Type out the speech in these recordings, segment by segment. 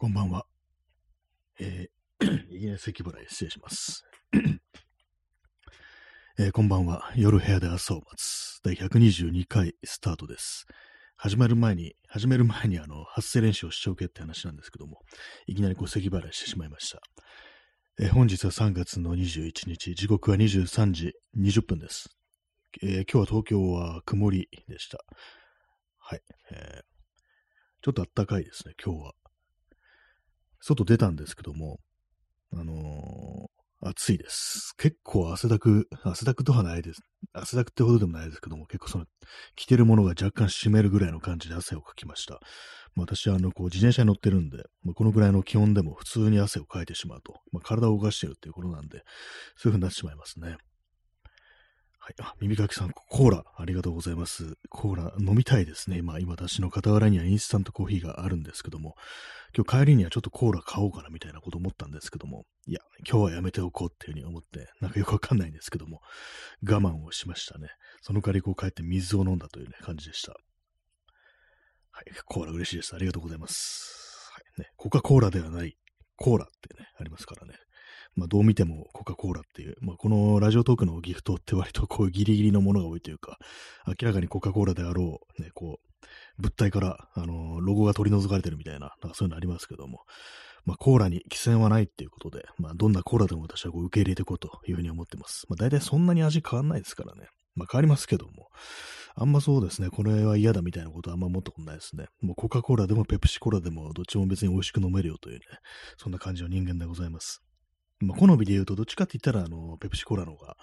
こんばんは。えー、いきなり咳払い失礼します。えーこんばんは。夜部屋で朝を待つ。第122回スタートです。始まる前に、始める前にあの、発声練習をしちゃおけって話なんですけども、いきなりこう咳払いしてしまいました。えー本日は3月の21日、時刻は23時20分です。えー今日は東京は曇りでした。はい。えーちょっと暖かいですね、今日は。外出たんですけども、あのー暑いです。結構汗だく、汗だくとはないです。汗だくってほどでもないですけども、結構その、着てるものが若干湿るぐらいの感じで汗をかきました。まあ私はあの、こう、自転車に乗ってるんで、まあ、このぐらいの気温でも普通に汗をかいてしまうと、まあ、体を動かしてるっていうことなんで、そういう風になってしまいますね。はい。あ、耳かきさん、コーラ、ありがとうございます。コーラ、飲みたいですね。まあ、今、私の傍らにはインスタントコーヒーがあるんですけども、今日帰りにはちょっとコーラ買おうかなみたいなこと思ったんですけども、いや、今日はやめておこうっていうふうに思って、なんかよくわかんないんですけども、我慢をしましたね。その代わりこう帰って水を飲んだという、ね、感じでした。はい。コーラ嬉しいです。ありがとうございます。はい。ね、コカ・コーラではない、コーラってね、ありますからね。まあ、どう見てもコカ・コーラっていう、まあ、このラジオトークのギフトって割とこうギリギリのものが多いというか、明らかにコカ・コーラであろう、ね、こう、物体から、あのロゴが取り除かれてるみたいな、なんかそういうのありますけども、まあ、コーラに寄せはないっていうことで、まあ、どんなコーラでも私はこう受け入れていこうというふうに思ってます。まあ、大体そんなに味変わんないですからね。まあ、変わりますけども、あんまそうですね、これは嫌だみたいなことはあんま思ったことないですね。もうコカ・コーラでもペプシコーラでもどっちも別に美味しく飲めるよというね、そんな感じの人間でございます。まあ、好みで言うと、どっちかって言ったら、あの、ペプシコーラの方が、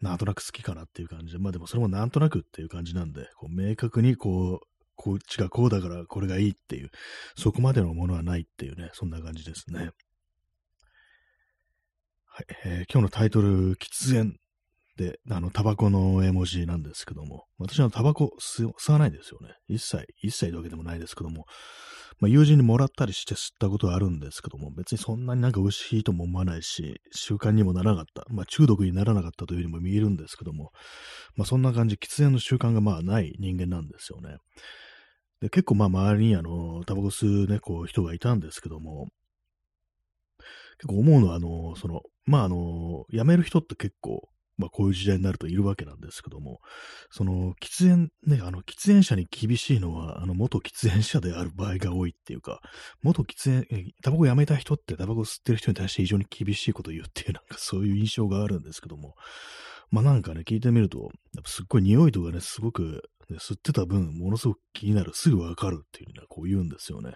なんとなく好きかなっていう感じ。で、まあでもそれもなんとなくっていう感じなんで、こう明確にこう、こっちがこうだからこれがいいっていう、そこまでのものはないっていうね、そんな感じですね。はい、えー今日のタイトル、喫煙、あの、タバコの絵文字なんですけども、私はタバコ吸わないですよね。一切、一切というわけでもないですけども、まあ、友人にもらったりして吸ったことはあるんですけども、別にそんなになんか美味しいとも思わないし、習慣にもならなかった。まあ、中毒にならなかったというふうにも見えるんですけども、まあ、そんな感じ、喫煙の習慣がまあない人間なんですよね。で、結構まあ周りにあの、タバコ吸うね、こう人がいたんですけども、結構思うのはあの、その、まああの、辞める人って結構、まあこういう時代になるといるわけなんですけども、その、喫煙、ね、あの、喫煙者に厳しいのは、あの、元喫煙者である場合が多いっていうか、元喫煙、タバコやめた人ってタバコ吸ってる人に対して非常に厳しいことを言うっていう、なんかそういう印象があるんですけども、まあなんかね、聞いてみると、やっぱすっごい匂いとかね、すごく、ね、吸ってた分、ものすごく気になる、すぐわかるっていうのはこう言うんですよね。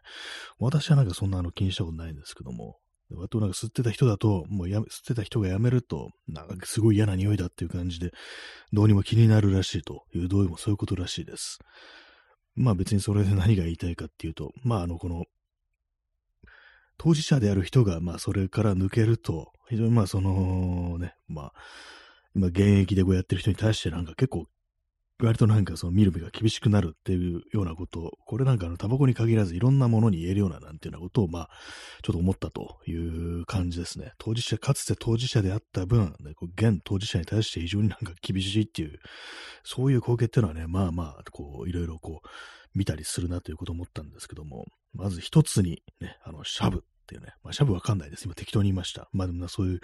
私はなんかそんなあの気にしたことないんですけども、あとなんか吸ってた人だと、もうや吸ってた人が辞めると、なんかすごい嫌な匂いだっていう感じで、どうにも気になるらしいという、どうもそういうことらしいです。まあ別にそれで何が言いたいかっていうと、まああのこの、当事者である人が、まあそれから抜けると、非常にまあそのね、まあ、今現役でこうやってる人に対してなんか結構、割となんかその見る目が厳しくなるっていうようなことを、これなんかあのタバコに限らずいろんなものに言えるようななんていうようなことを、まあ、ちょっと思ったという感じですね。当事者、かつて当事者であった分、ね、こう現当事者に対して非常になんか厳しいっていう、そういう光景っていうのはね、まあまあ、こう、いろいろこう、見たりするなということを思ったんですけども、まず一つにね、あの、シャブっていうね、まあ、シャブわかんないです。今適当に言いました。まあでもな、そういう、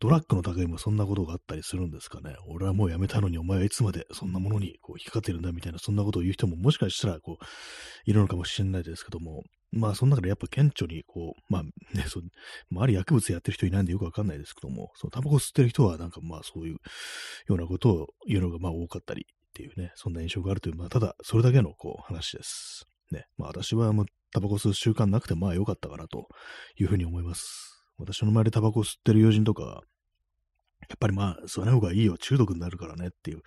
ドラッグの類もそんなことがあったりするんですかね。俺はもうやめたのにお前はいつまでそんなものにこう引っかかってるんだみたいな、そんなことを言う人ももしかしたらこう、いるのかもしれないですけども、まあその中でやっぱ顕著にこう、まあね、そう、周り薬物やってる人いないんでよくわかんないですけども、そのタバコ吸ってる人はなんかまあそういうようなことを言うのがまあ多かったりっていうね、そんな印象があるという、まあただそれだけのこう話です。ね、まあ私はもうタバコ吸う習慣なくてまあ良かったかなというふうに思います。私の周りでタバコ吸ってる友人とか、やっぱりまあ、吸わない方がいいよ、中毒になるからねっていう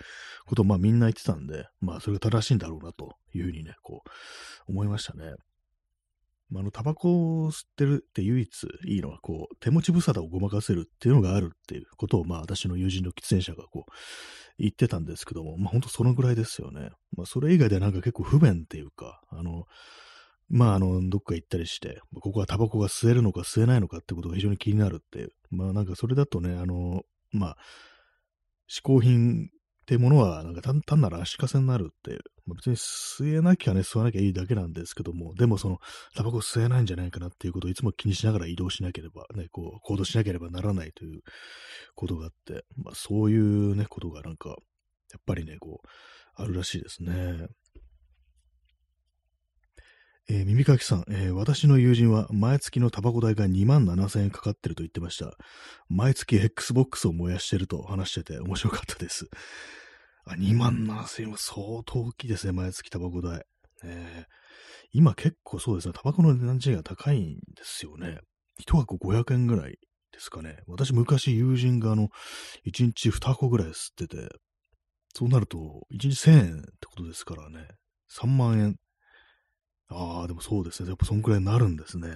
ことをまあみんな言ってたんで、まあそれが正しいんだろうなというふうにね、こう、思いましたね。まあ、あの、タバコを吸ってるって唯一いいのは、こう、手持ち無沙汰をごまかせるっていうのがあるっていうことを、まあ私の友人の喫煙者がこう、言ってたんですけども、まあ本当そのぐらいですよね。まあそれ以外でなんか結構不便っていうか、あの、まあ、あの、どっか行ったりして、ここはタバコが吸えるのか吸えないのかってことが非常に気になるっていう。まあ、なんかそれだとね、あの、まあ、嗜好品ってものは、なんか単単なる足かせになるっていう、まあ、別に吸えなきゃね、吸わなきゃいいだけなんですけども、でもその、タバコ吸えないんじゃないかなっていうことをいつも気にしながら移動しなければ、ね、こう、行動しなければならないということがあって、まあそういうね、ことがなんか、やっぱりね、こう、あるらしいですね。えー、耳かきさん、えー、私の友人は毎月のタバコ代が2万7千円かかってると言ってました。毎月 Xbox を燃やしてると話してて面白かったです。あ、2万7千円は相当大きいですね、毎月タバコ代。えー、今結構そうですね、タバコの値段自が高いんですよね。1箱500円ぐらいですかね。私昔友人があの、1日2箱ぐらい吸ってて、そうなると1日1000円ってことですからね。3万円ああ、でもそうですね。やっぱそんくらいになるんですね。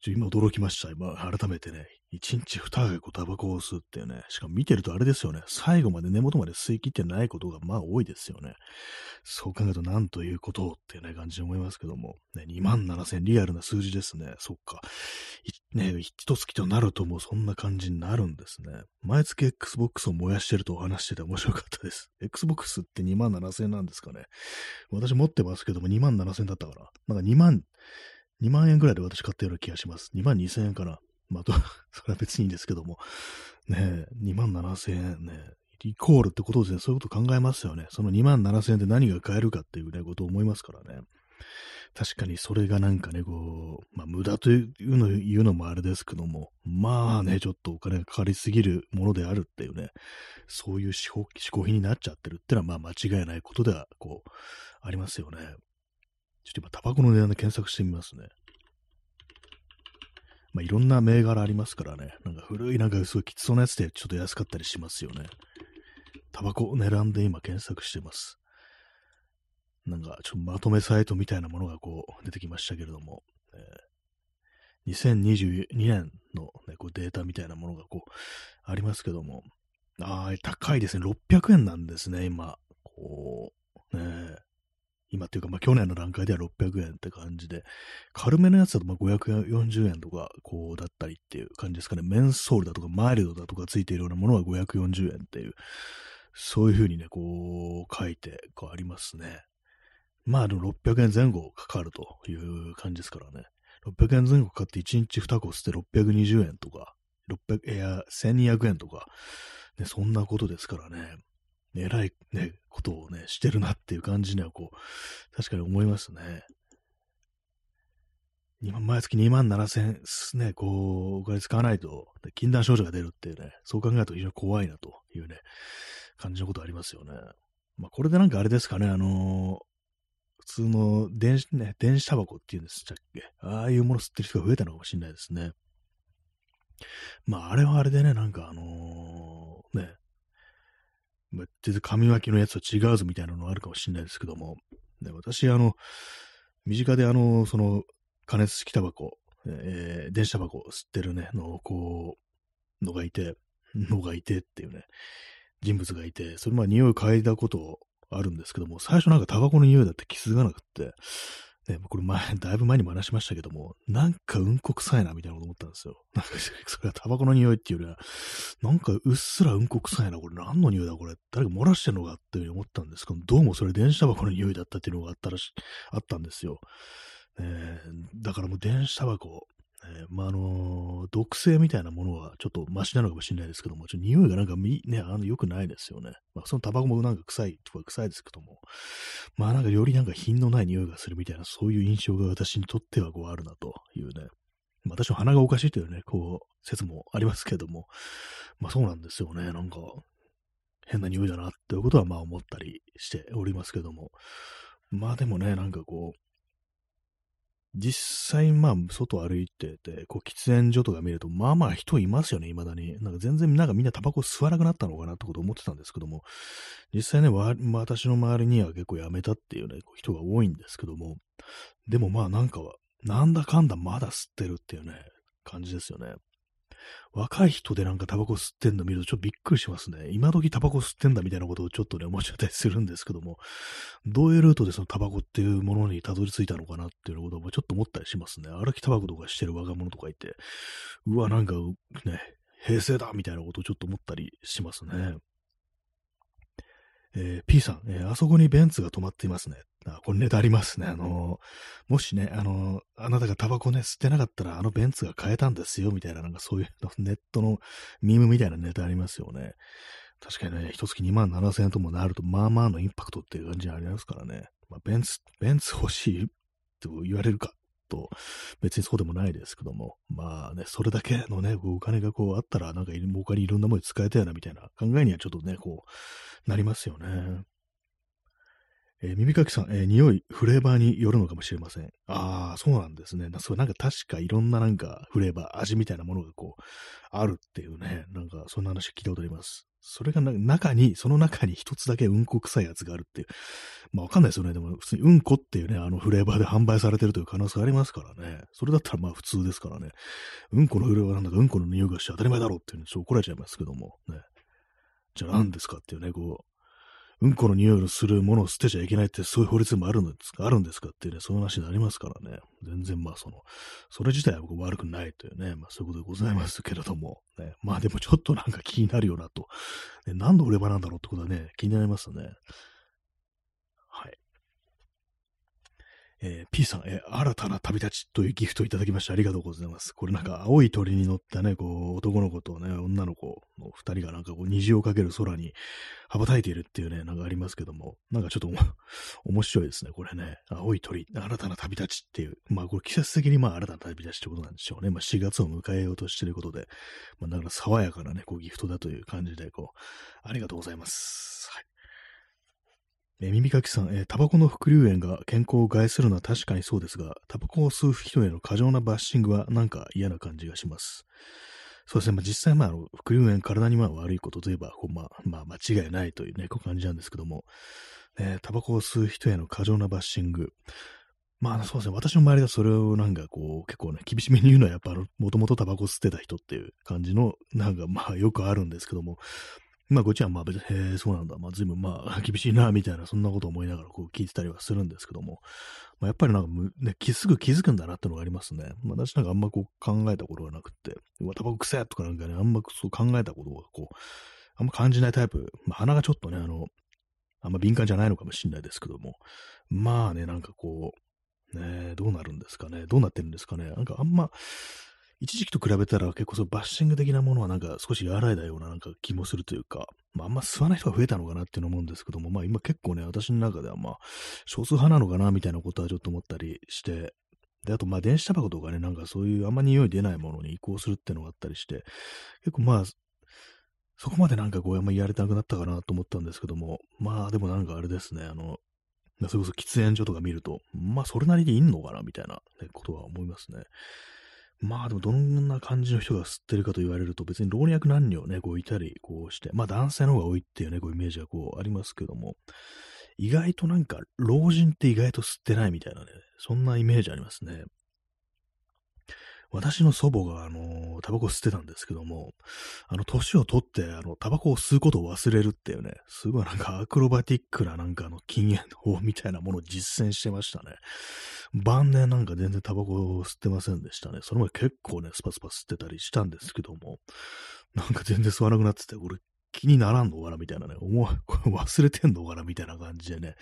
ちょ今驚きました。今、改めてね、一日二箱タバコを吸うっていうね、しかも見てるとあれですよね、最後まで根元まで吸い切ってないことがまあ多いですよね。そう考えるとなんということっていうね、感じに思いますけども、ね、2万7千リアルな数字ですね。そっか。ね、一月となるともうそんな感じになるんですね。毎月 Xbox を燃やしてるとお話してて面白かったです。Xbox って2万7千なんですかね。私持ってますけども2万7千だったから。なんか2万、2万円ぐらいで私買ったような気がします。2万2千円かな。まあ、それは別にいいんですけども。ねえ、2万7千円ね。イコールってことですね。そういうこと考えますよね。その2万7千円で何が買えるかっていうね、ことを思いますからね。確かにそれがなんかね、こう、まあ、無駄というの言うのもあれですけども、まあね、ちょっとお金がかかりすぎるものであるっていうね、そういう嗜好品になっちゃってるってのは、まあ間違いないことでは、こう、ありますよね。ちょっと今、タバコの値段で検索してみますね。まあ、いろんな銘柄ありますからね。なんか古いなんかすごいきつそうなやつでちょっと安かったりしますよね。タバコ狙んで今検索してます。なんかちょっとまとめサイトみたいなものがこう出てきましたけれども、えー、2022年の、ね、こうデータみたいなものがこうありますけども、ああ、高いですね。600円なんですね、今。こう、ね今っていうか、まあ、去年の段階では600円って感じで、軽めのやつだとまあ540円とか、こうだったりっていう感じですかね。メンソールだとかマイルドだとかついているようなものは540円っていう、そういうふうにね、こう書いて、こうありますね。まあでも600円前後かかるという感じですからね。600円前後かかって1日2個吸って620円とか、600、いや、1200円とか、ね、そんなことですからね。偉いね、ことをね、してるなっていう感じには、こう、確かに思いますね。毎月2万7千ね、こう、お金使わないと、禁断症状が出るっていうね、そう考えると非常に怖いなというね、感じのことありますよね。まあ、これでなんかあれですかね、あのー、普通の電子、ね、電子タバコっていうんでしたっけ？ああいうもの吸ってる人が増えたのかもしれないですね。まあ、あれはあれでね、なんかあのー、ね、まあ、全然紙巻きのやつは違うぞみたいなのあるかもしれないですけども、で私、あの、身近であの、その、加熱式タバコ、えー、電子タバコ吸ってるね、の、こう、のがいて、のがいてっていうね、人物がいて、それまあ匂い嗅いだことあるんですけども、最初なんかタバコの匂いだって気づかなくって、ね、これ前、だいぶ前にも話しましたけども、なんかうんこ臭いなみたいなこと思ったんですよ。なんか、それはタバコの匂いっていうよりは、なんかうっすらうんこ臭いな、これ何の匂いだこれ、誰か漏らしてんのかっていうふうに思ったんですけど、どうもそれ電子タバコの匂いだったっていうのがあったらし、あったんですよ。えー、だからもう電子タバコ、えー、まあ、あのー、毒性みたいなものはちょっとマシなのかもしれないですけども、ちょっと匂いがなんかみ、ね、あの、良くないですよね。まあ、そのタバコもなんか臭いとか臭いですけども、まあなんかよりなんか品のない匂いがするみたいな、そういう印象が私にとってはこうあるなというね。まあ私の鼻がおかしいというね、こう、説もありますけども、まあそうなんですよね。なんか、変な匂いだなっていうことはまあ思ったりしておりますけども。まあでもね、なんかこう、実際、まあ、外歩いてて、こう、喫煙所とか見ると、まあまあ人いますよね、未だに。なんか全然、なんかみんなタバコ吸わなくなったのかなってこと思ってたんですけども、実際ね、私の周りには結構やめたっていうね、人が多いんですけども、でもまあなんかは、なんだかんだまだ吸ってるっていうね、感じですよね。若い人でなんかタバコ吸ってんの見るとちょっとびっくりしますね。今時タバコ吸ってんだみたいなことをちょっとね、思っちゃったりするんですけども、どういうルートでそのタバコっていうものにたどり着いたのかなっていうこともちょっと思ったりしますね。歩きタバコとかしてる若者とかいて、うわ、なんかね、平成だみたいなことをちょっと思ったりしますね。えー、P さん、えー、あそこにベンツが止まっていますね。あ、これネタありますね。あのー、もしね、あのあなたがタバコね、吸ってなかったら、あのベンツが買えたんですよ、みたいな、なんかそういうのネットのミームみたいなネタありますよね。確かにね、一月2万7千円ともなると、まあまあのインパクトっていう感じにありますからね。まあ、ベンツ、ベンツ欲しいと言われるかと、別にそうでもないですけども、まあね、それだけのね、お金がこうあったら、なんか他にいろんなものに使えたよな、みたいな考えにはちょっとね、こう、なりますよね。えー、耳かきさん、えー、匂い、フレーバーによるのかもしれません。ああ、そうなんですね。そう、なんか確かいろんななんかフレーバー、味みたいなものがこう、あるっていうね、なんかそんな話聞いたことあります。それが中に、その中に一つだけうんこ臭いやつがあるっていう。まあわかんないですよね。でも普通にうんこっていうね、あのフレーバーで販売されてるという可能性がありますからね。それだったらまあ普通ですからね。うんこのフレーバーなんだかうんこの匂いがして当たり前だろうっていうの、ちょっと怒られちゃいますけども。ね。じゃあ何ですかっていうね、こうう、んこの匂いのするものを捨てちゃいけないってそういう法律もあるんですか？あるんですかっていうね、そういう話になりますからね。全然まあその、それ自体は僕悪くないというね、まあそういうことでございますけれども、ね、まあでもちょっとなんか気になるよなと。ね、何の売れ場なんだろうってことはね、気になりますね。えー、P さん、えー、新たな旅立ちというギフトをいただきましてありがとうございます。これなんか青い鳥に乗ったね、こう、男の子とね、女の子の二人がなんかこう、虹をかける空に羽ばたいているっていうね、なんかありますけども、なんかちょっと 面白いですね、これね。青い鳥、新たな旅立ちっていう、まあこれ季節的にまあ新たな旅立ちってことなんでしょうね。まあ4月を迎えようとしていることで、まあだから爽やかなね、こうギフトだという感じで、こう、ありがとうございます。はい。え耳かきさん、タバコの副流煙が健康を害するのは確かにそうですが、タバコを吸う人への過剰なバッシングはなんか嫌な感じがします。そうですね、まあ、実際、まあ、副流煙、体にまあ悪いことといえば、こうま、まあ、間違いないというね、こう感じなんですけども、ね、タバコを吸う人への過剰なバッシング。まあ、そうですね、私の周りがそれをなんかこう、結構ね、厳しめに言うのは、やっぱ、もともとタバコ吸ってた人っていう感じの、なんかまあ、よくあるんですけども、まあ、こっちはまあ別に、へえ、そうなんだ。まあ、随分まあ、厳しいな、みたいな、そんなこと思いながらこう聞いてたりはするんですけども、まあ、やっぱりなんかね、すぐ気づくんだなってのがありますね。まあ、私なんかあんまこう考えたことがなくて、うわ、タバコ臭いとかなんかね、あんまそう考えたことがこう、あんま感じないタイプ。まあ、鼻がちょっとね、あの、あんま敏感じゃないのかもしれないですけども、まあね、なんかこう、ね、どうなるんですかね。どうなってるんですかね。なんかあんま、一時期と比べたら結構そうバッシング的なものはなんか少し和らいだようななんか気もするというか、まあ、あんま吸わない人が増えたのかなっていうのも思うんですけども、まあ今結構ね、私の中ではまあ少数派なのかなみたいなことはちょっと思ったりして、で、あとまあ電子タバコとかね、なんかそういうあんま匂い出ないものに移行するっていうのがあったりして、結構まあ、そこまでなんかこうあんまやりたくなったかなと思ったんですけども、まあでもなんかあれですね、あの、それこそ喫煙所とか見ると、まあそれなりにいんのかなみたいな、ね、ことは思いますね。まあでもどんな感じの人が吸ってるかと言われると別に老若男女ね、こういたりこうして、まあ男性の方が多いっていうね、こうイメージがこうありますけども、意外となんか老人って意外と吸ってないみたいなね、そんなイメージありますね。私の祖母が、あの、タバコ吸ってたんですけども、あの、年を取って、あの、タバコを吸うことを忘れるっていうね、すごいなんかアクロバティックななんかあの、禁煙法みたいなものを実践してましたね。晩年なんか全然タバコを吸ってませんでしたね。その前結構ね、スパスパ吸ってたりしたんですけども、なんか全然吸わなくなってて、これ気にならんのかなみたいなね、思う、こ れ忘れてんのかなみたいな感じでね、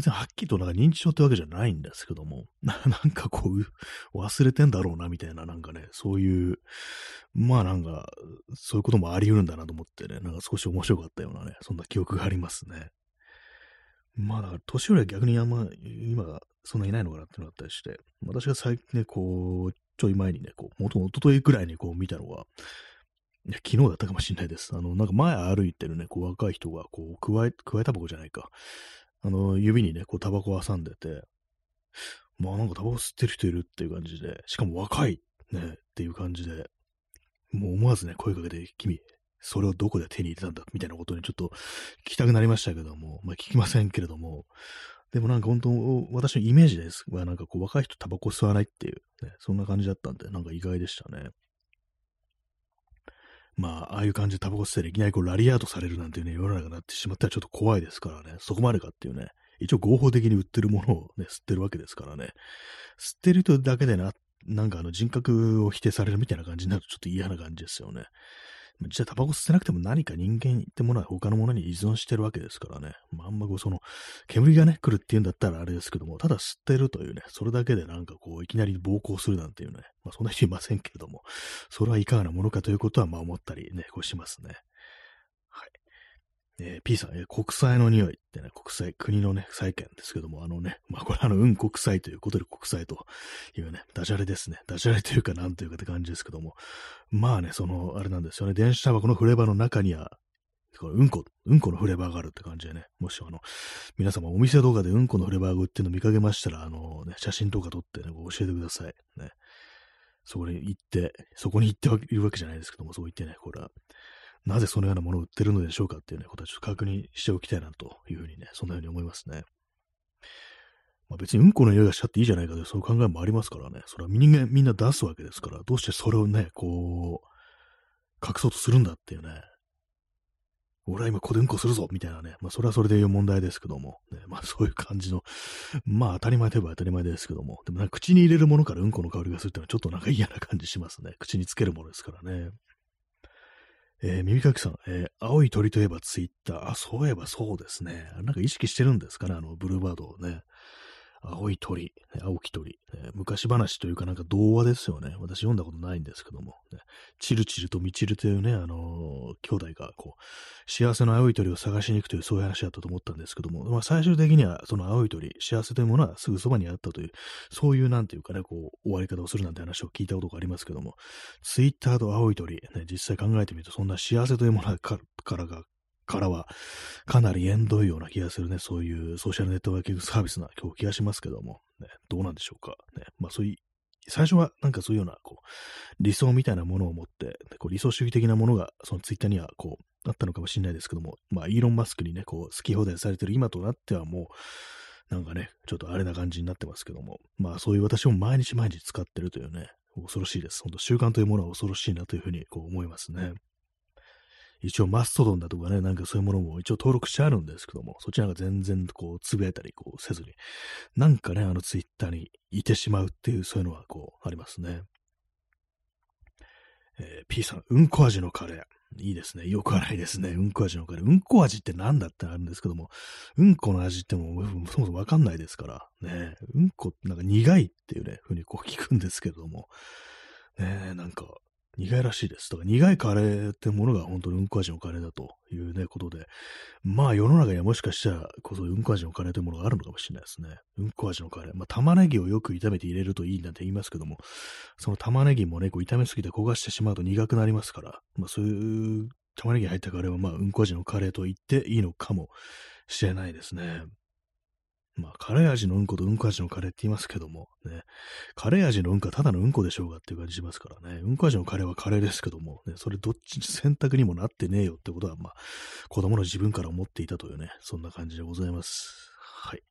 別にはっきりとなんか認知症ってわけじゃないんですけども、なんかこう、忘れてんだろうな、みたいな、なんかね、そういう、まあなんか、そういうこともあり得るんだなと思ってね、なんか少し面白かったようなね、そんな記憶がありますね。まあだから、年寄りは逆にあんま、今、そんないないのかなっていうのがあったりして、私が最近ね、こう、ちょい前にね、こう、もともとといくらいにこう見たのは、いや、昨日だったかもしれないです。あの、なんか前歩いてるね、こう若い人が、こう、加え、加えたばこじゃないか。あの、指にね、こう、タバコを挟んでて、まあなんかタバコ吸ってる人いるっていう感じで、しかも若い、ね、っていう感じで、もう思わずね、声かけて、君、それをどこで手に入れたんだみたいなことにちょっと聞きたくなりましたけども、まあ聞きませんけれども、でもなんか本当、私のイメージですは、なんかこう若い人タバコ吸わないっていう、ね、そんな感じだったんで、なんか意外でしたね。まあ、ああいう感じでタバコ吸ったらいきなりこうラリアートされるなんていうね、世の中になってしまったらちょっと怖いですからね、そこまでかっていうね、一応合法的に売ってるものをね、吸ってるわけですからね、吸ってる人だけでな、なんかあの人格を否定されるみたいな感じになるとちょっと嫌な感じですよね。じゃあタバコ吸ってなくても何か人間ってものは他のものに依存してるわけですからね。まあ、あんまこうその、煙がね、来るっていうんだったらあれですけども、ただ吸ってるというね、それだけでなんかこう、いきなり暴行するなんていうね、まあそんな人いませんけれども、それはいかがなものかということはまあ思ったりね、こうしますね。えー、P さん、えー、国債の匂いってね、国債、国のね、債権ですけども、あのね、まあこれあの、うん国債ということで国債というね、ダジャレですね。ダジャレというかなんというかって感じですけども、まあね、その、あれなんですよね、電子タバコのフレーバーの中には、うんこ、うんこのフレーバーがあるって感じでね、もしあの、皆様お店動画でうんこのフレーバーが売ってるの見かけましたら、あのね、写真とか撮ってね、教えてください。ね。そこに行って、そこに行っているわけじゃないですけども、そう言ってね、これは、なぜそのようなものを売ってるのでしょうかっていうね、ことはちょっと確認しておきたいなというふうにね、そんなように思いますね。まあ、別にうんこの匂いがしちゃっていいじゃないかという、そういう考えもありますからね。それはみんな、みんな出すわけですから、どうしてそれをね、こう、隠そうとするんだっていうね。俺は今ここでうんこするぞみたいなね。まあそれはそれでいう問題ですけども。ね、まあそういう感じの、まあ当たり前といえば当たり前ですけども。でもなんか口に入れるものからうんこの香りがするっていうのはちょっとなんか嫌な感じしますね。口につけるものですからね。えー、耳かきさん、えー、青い鳥といえばツイッター。あ、そういえばそうですね。なんか意識してるんですかね、あの、ブルーバードをね。青い鳥、青き鳥、昔話というかなんか童話ですよね。私読んだことないんですけども、ね、チルチルとミチルというね、あのー、兄弟がこう、幸せの青い鳥を探しに行くというそういう話だったと思ったんですけども、まあ、最終的にはその青い鳥、幸せというものはすぐそばにあったという、そういうなんていうかね、こう、終わり方をするなんて話を聞いたことがありますけども、ツイッターと青い鳥、ね、実際考えてみるとそんな幸せというものからがからは、かなり縁遠いような気がするね、そういうソーシャルネットワーキングサービスな気がしますけども、ね、どうなんでしょうか。ね、まあそういう、最初はなんかそういうような、こう、理想みたいなものを持って、こう理想主義的なものが、そのツイッターには、こう、あったのかもしれないですけども、まあ、イーロン・マスクにね、こう、好き放題されてる今となってはもう、なんかね、ちょっとあれな感じになってますけども、まあ、そういう私も毎日毎日使ってるというね、恐ろしいです。本当習慣というものは恐ろしいなというふうにこう思いますね。一応マストドンだとかね、なんかそういうものも一応登録してあるんですけども、そちらが全然こう、つぶやいたりこうせずに、なんかね、あのツイッターにいてしまうっていう、そういうのはこう、ありますね。えー、P さん、うんこ味のカレー。いいですね。よくはないですね。うんこ味のカレー。うんこ味って何だってあるんですけども、うんこの味ってもうそもそもわかんないですから、ね。うんこ、なんか苦いっていうね、ふうにこう聞くんですけども、ね、なんか、苦いらしいです。だか苦いカレーってものが本当にうんこ味のカレーだというね、ことで、まあ世の中にはもしかしたらこそうんこ味のカレーというものがあるのかもしれないですね。うんこ味のカレー。まあ玉ねぎをよく炒めて入れるといいなんて言いますけども、その玉ねぎもね、こう炒めすぎて焦がしてしまうと苦くなりますから、まあそういう玉ねぎ入ったカレーはまあうんこ味のカレーと言っていいのかもしれないですね。まあ、カレー味のうんことうんこ味のカレーって言いますけども、ね、カレー味のうんこはただのうんこでしょうがっていう感じしますからね、うんこ味のカレーはカレーですけども、ね、それどっち選択にもなってねえよってことは、まあ、子供の自分から思っていたというね、そんな感じでございます。はい。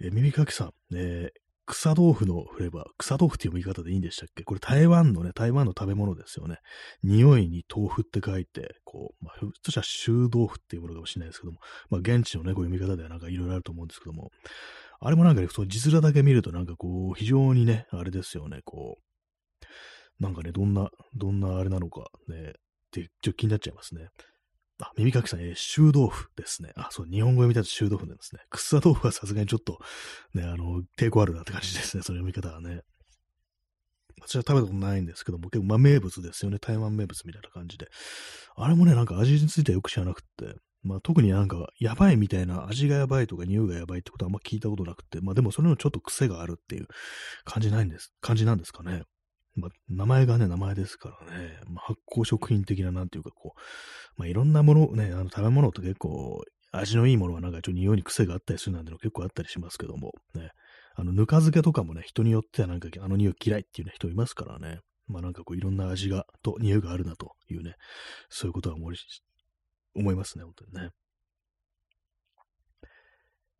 え耳かきさん、えー、草豆腐のフレーバー。草豆腐っていう言い方でいいんでしたっけ？これ台湾のね、台湾の食べ物ですよね。匂いに豆腐って書いて、こう、まあ、ひょっとしたら臭豆腐っていうものかもしれないですけども、まあ、現地のね、こういう見方ではなんかいろいろあると思うんですけども、あれもなんかね、その字面だけ見るとなんかこう、非常にね、あれですよね、こう、なんかね、どんな、どんなあれなのかね、ってちょっと気になっちゃいますね。あ、耳かきさん、えー、臭豆腐ですね。あ、そう、日本語読みたと臭豆腐なんですね。草豆腐はさすがにちょっと、ね、あの、抵抗あるなって感じですね、その読み方はね。私は食べたことないんですけども、結構、まあ、名物ですよね。台湾名物みたいな感じで。あれもね、なんか味についてはよく知らなくて、まあ、特になんか、やばいみたいな、味がやばいとか匂いがやばいってことはあんま聞いたことなくて、まあでもそれのちょっと癖があるっていう感じないんです、感じなんですかね。まあ、名前がね、名前ですからね、まあ、発酵食品的な、なんていうか、こう、まあ、いろんなもの、ね、あの食べ物と結構、味のいいものはなんかちょっと匂いに癖があったりするなんての結構あったりしますけども、ね、あの、ぬか漬けとかもね、人によってはなんかあの匂い嫌いっていう、ね、人いますからね、まあなんかこういろんな味が、と匂いがあるなというね、そういうことは思い思いますね、本当にね。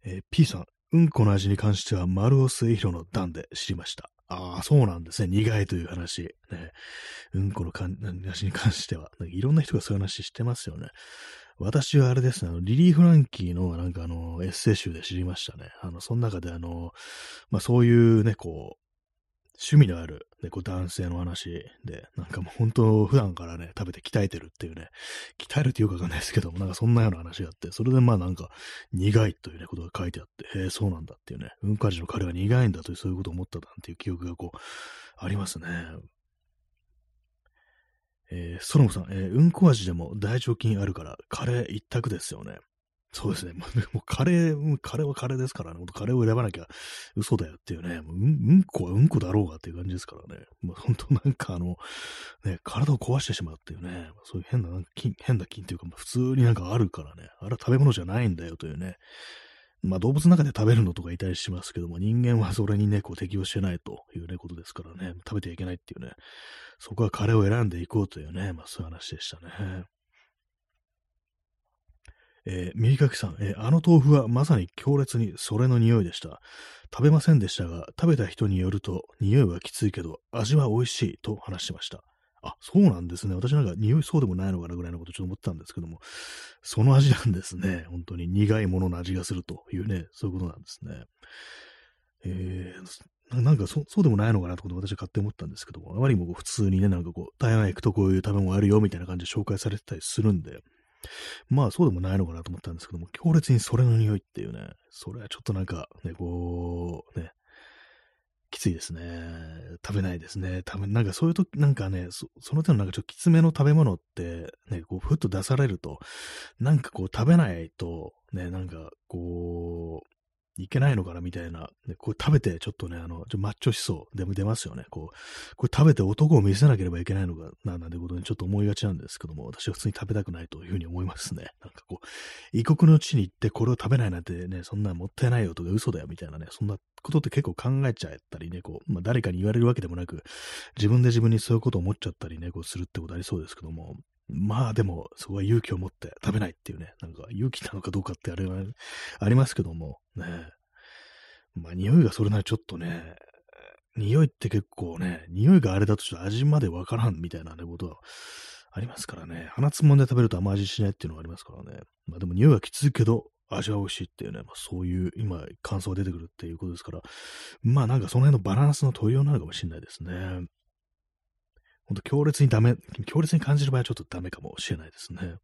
えー、P さん、うんこの味に関しては丸尾末広の段で知りました。ああ、そうなんですね。苦いという話。ね。うんこの話に関しては。いろんな人がそういう話してますよね。私はあれですね、あの、リリー・フランキーのなんかあの、エッセイ集で知りましたね。あの、その中であの、まあそういうね、こう、趣味のある、ね、こう男性の話で、なんかもう本当普段からね、食べて鍛えてるっていうね、鍛えるっていうかわかんないですけども、なんかそんなような話があって、それでまあなんか苦いというね、ことが書いてあって、へえ、そうなんだっていうね、うんこ味のカレーは苦いんだというそういうことを思ったなんていう記憶がこう、ありますね。えー、ソロムさん、えー、うんこ味でも大腸菌あるから、カレー一択ですよね。そうですね。もうカレー、カレーはカレーですからね。カレーを選ばなきゃ嘘だよっていうね。ううん、うんこはうんこだろうがっていう感じですからね。もう本当なんかあの、ね、体を壊してしまうっていうね。そういう変な、なんか菌、変な菌っていうか、普通になんかあるからね。あれは食べ物じゃないんだよというね。まあ動物の中で食べるのとかいたりしますけども、人間はそれにね、こう適応してないというね、ことですからね。食べてはいけないっていうね。そこはカレーを選んでいこうというね、まあそういう話でしたね。えー、右かきさん、えー、あの豆腐はまさに強烈にそれの匂いでした。食べませんでしたが、食べた人によると、匂いはきついけど、味は美味しいと話してました。あ、そうなんですね。私なんか匂いそうでもないのかなぐらいのことちょっと思ってたんですけども、その味なんですね。本当に苦いものの味がするというね、そういうことなんですね。えー、なんかそそうでもないのかなってこと私は勝手に思ったんですけども、あまりにも普通にね、なんかこう、台湾行くとこういう食べ物あるよみたいな感じで紹介されてたりするんで、まあそうでもないのかなと思ったんですけども、強烈にそれの匂いっていうね、それはちょっとなんか、ね、こう、ね、きついですね。食べないですね。食べなんかそういう時、なんかね、そその手のなんかちょっときつめの食べ物って、ね、こう、ふっと出されると、なんかこう食べないと、ね、なんかこう、いけないのかなみたいな、ね、これ食べてちょっとね、あの、ちょマッチョしそうでも出ますよね。こう、これ食べて男を見せなければいけないのかな、なんてことにちょっと思いがちなんですけども、私は普通に食べたくないというふうに思いますね。なんかこう、異国の地に行ってこれを食べないなんてね、そんなもったいないよとか嘘だよみたいなね、そんなことって結構考えちゃったりね、こう、まあ誰かに言われるわけでもなく、自分で自分にそういうことを思っちゃったりね、こうするってことありそうですけども、まあでも、そこは勇気を持って食べないっていうね、なんか勇気なのかどうかってあれはありますけども、ね。まあ匂いがそれなりちょっとね、匂いって結構ね、匂いがあれだとして味までわからんみたいなね、ことはありますからね。鼻つまんで食べると甘味しないっていうのがありますからね。まあでも匂いはきついけど、味は美味しいっていうね、まあ、そういう今感想が出てくるっていうことですから、まあなんかその辺のバランスの取りようなのかもしれないですね。ほんと強烈にダメ、強烈に感じる場合はちょっとダメかもしれないですね。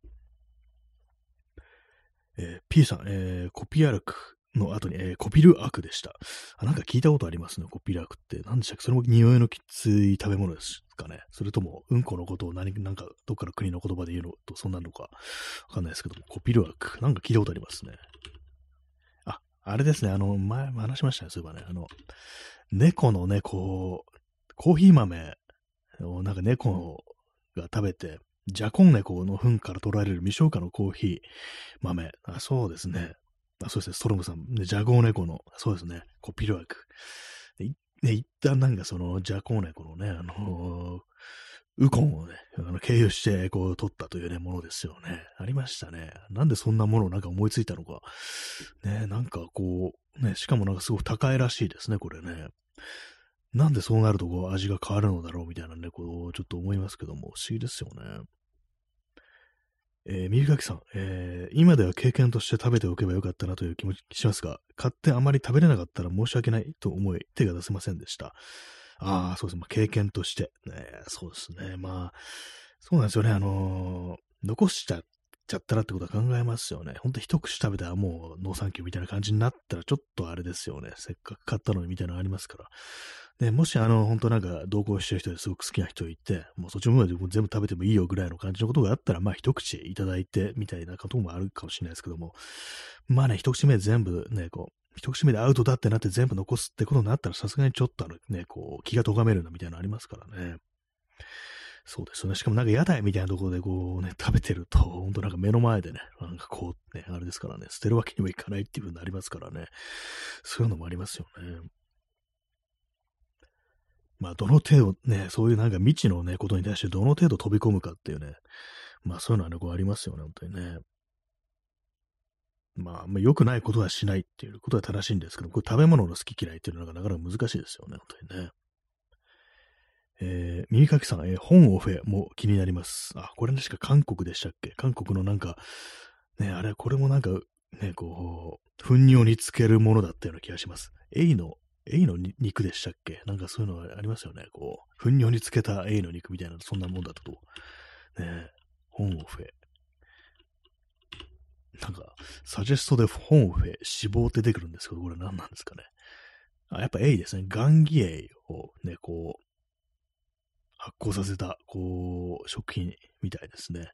えー、P さん、えー、コピアルクの後に、えー、コピルアクでしたあ。なんか聞いたことありますね、コピルアクって。何でしたっけ？それも匂いのきつい食べ物ですかね。それとも、うんこのことを何、なんか、どっかの国の言葉で言うのと、そんなのか、わかんないですけども、コピルアク。なんか聞いたことありますね。あ、あれですね、あの、前話しましたね、そういえばね。あの、猫のね、こう、コーヒー豆なんか猫が食べて、ジャコンネコの糞から取られる未消化のコーヒー豆。あ、そうですね。あそうですね、ストロムさん。で、ジャゴーネコの、そうですね、コピルワーク。で、ね、一旦なんかその、ジャコーネコのね、あのー、ウコンをね、あの経由して、こう、取ったというね、ものですよね。ありましたね。なんでそんなものをなんか思いついたのか。ね、なんかこう、ね、しかもなんかすごく高いらしいですね、これね。なんでそうなるとこう味が変わるのだろうみたいなね、こう、ちょっと思いますけども、不思議ですよね。えー、右垣さん、えー、今では経験として食べておけばよかったなという気持ちしますが、買ってあまり食べれなかったら申し訳ないと思い、手が出せませんでした。ああ、そうですね。まあ、経験として。ね、そうですね。まあ、そうなんですよね。あのー、残しちゃちゃったらってことは考えますよね。ほんと一口食べたらもうノーサンキューみたいな感じになったらちょっとあれですよね。せっかく買ったのにみたいなのありますから。で、もしあの、本当なんか同行してる人ですごく好きな人いて、もうそっちの部分で全部食べてもいいよぐらいの感じのことがあったら、まあ一口いただいてみたいなこともあるかもしれないですけども、まあね、一口目全部ね、こう、一口目でアウトだってなって全部残すってことになったらさすがにちょっとあのね、こう、気が咎めるなみたいなのありますからね。そうですよね。しかもなんか屋台みたいなところでこうね、食べてると、ほんとなんか目の前でね、なんかこうね、あれですからね、捨てるわけにもいかないっていう風になりますからね。そういうのもありますよね。まあ、どの程度ね、そういうなんか未知のね、ことに対してどの程度飛び込むかっていうね、まあそういうのはね、こうありますよね、本当にね。まあ、まあ、良くないことはしないっていうことは正しいんですけど、これ食べ物の好き嫌いっていうのがなかなか難しいですよね、本当にね。えー、耳かきさん、えー、ホンオフェも気になります。あ、これ確か韓国でしたっけ？韓国のなんか、ね、あれ、これもなんか、ね、こう、糞尿に漬けるものだったような気がします。エイのエイの肉でしたっけ？なんかそういうのありますよね。こう、糞尿に漬けたエイの肉みたいな、そんなもんだったと。ねホンオフェ。なんか、サジェストでホンオフェ、死亡って出てくるんですけど、これ何なんですかね。あ、やっぱエイですね。ガンギエイをね、こう、発酵させた、こう、食品みたいですね。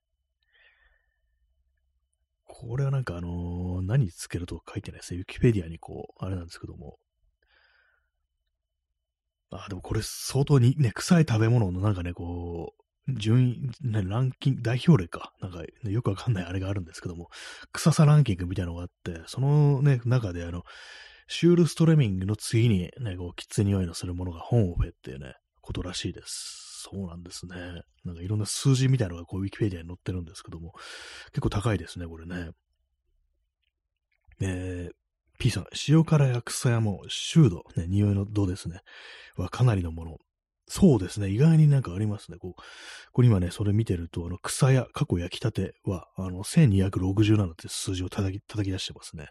これはなんかあのー、何つけると書いてないですね。ウィキペディアにこう、あれなんですけども。あ、でもこれ相当にね、臭い食べ物のなんかね、こう、順位、ね、ランキング、代表例か。なんか、ね、よくわかんないあれがあるんですけども、臭さランキングみたいなのがあって、そのね、中であの、シュールストレミングの次にね、こう、きつい匂いのするものが本をフェっていうね、ことらしいです。そうなんですね。なんかいろんな数字みたいなのがこう、ウィキペディアに載ってるんですけども、結構高いですね、これね。えー、P さん、塩辛や草屋も、臭度、ね、匂いの度ですね、はかなりのもの。そうですね。意外になんかありますね。こう、これ今ね、それ見てると、あの、草屋、過去焼きたては、あの、1267って数字を叩き、叩き出してますね。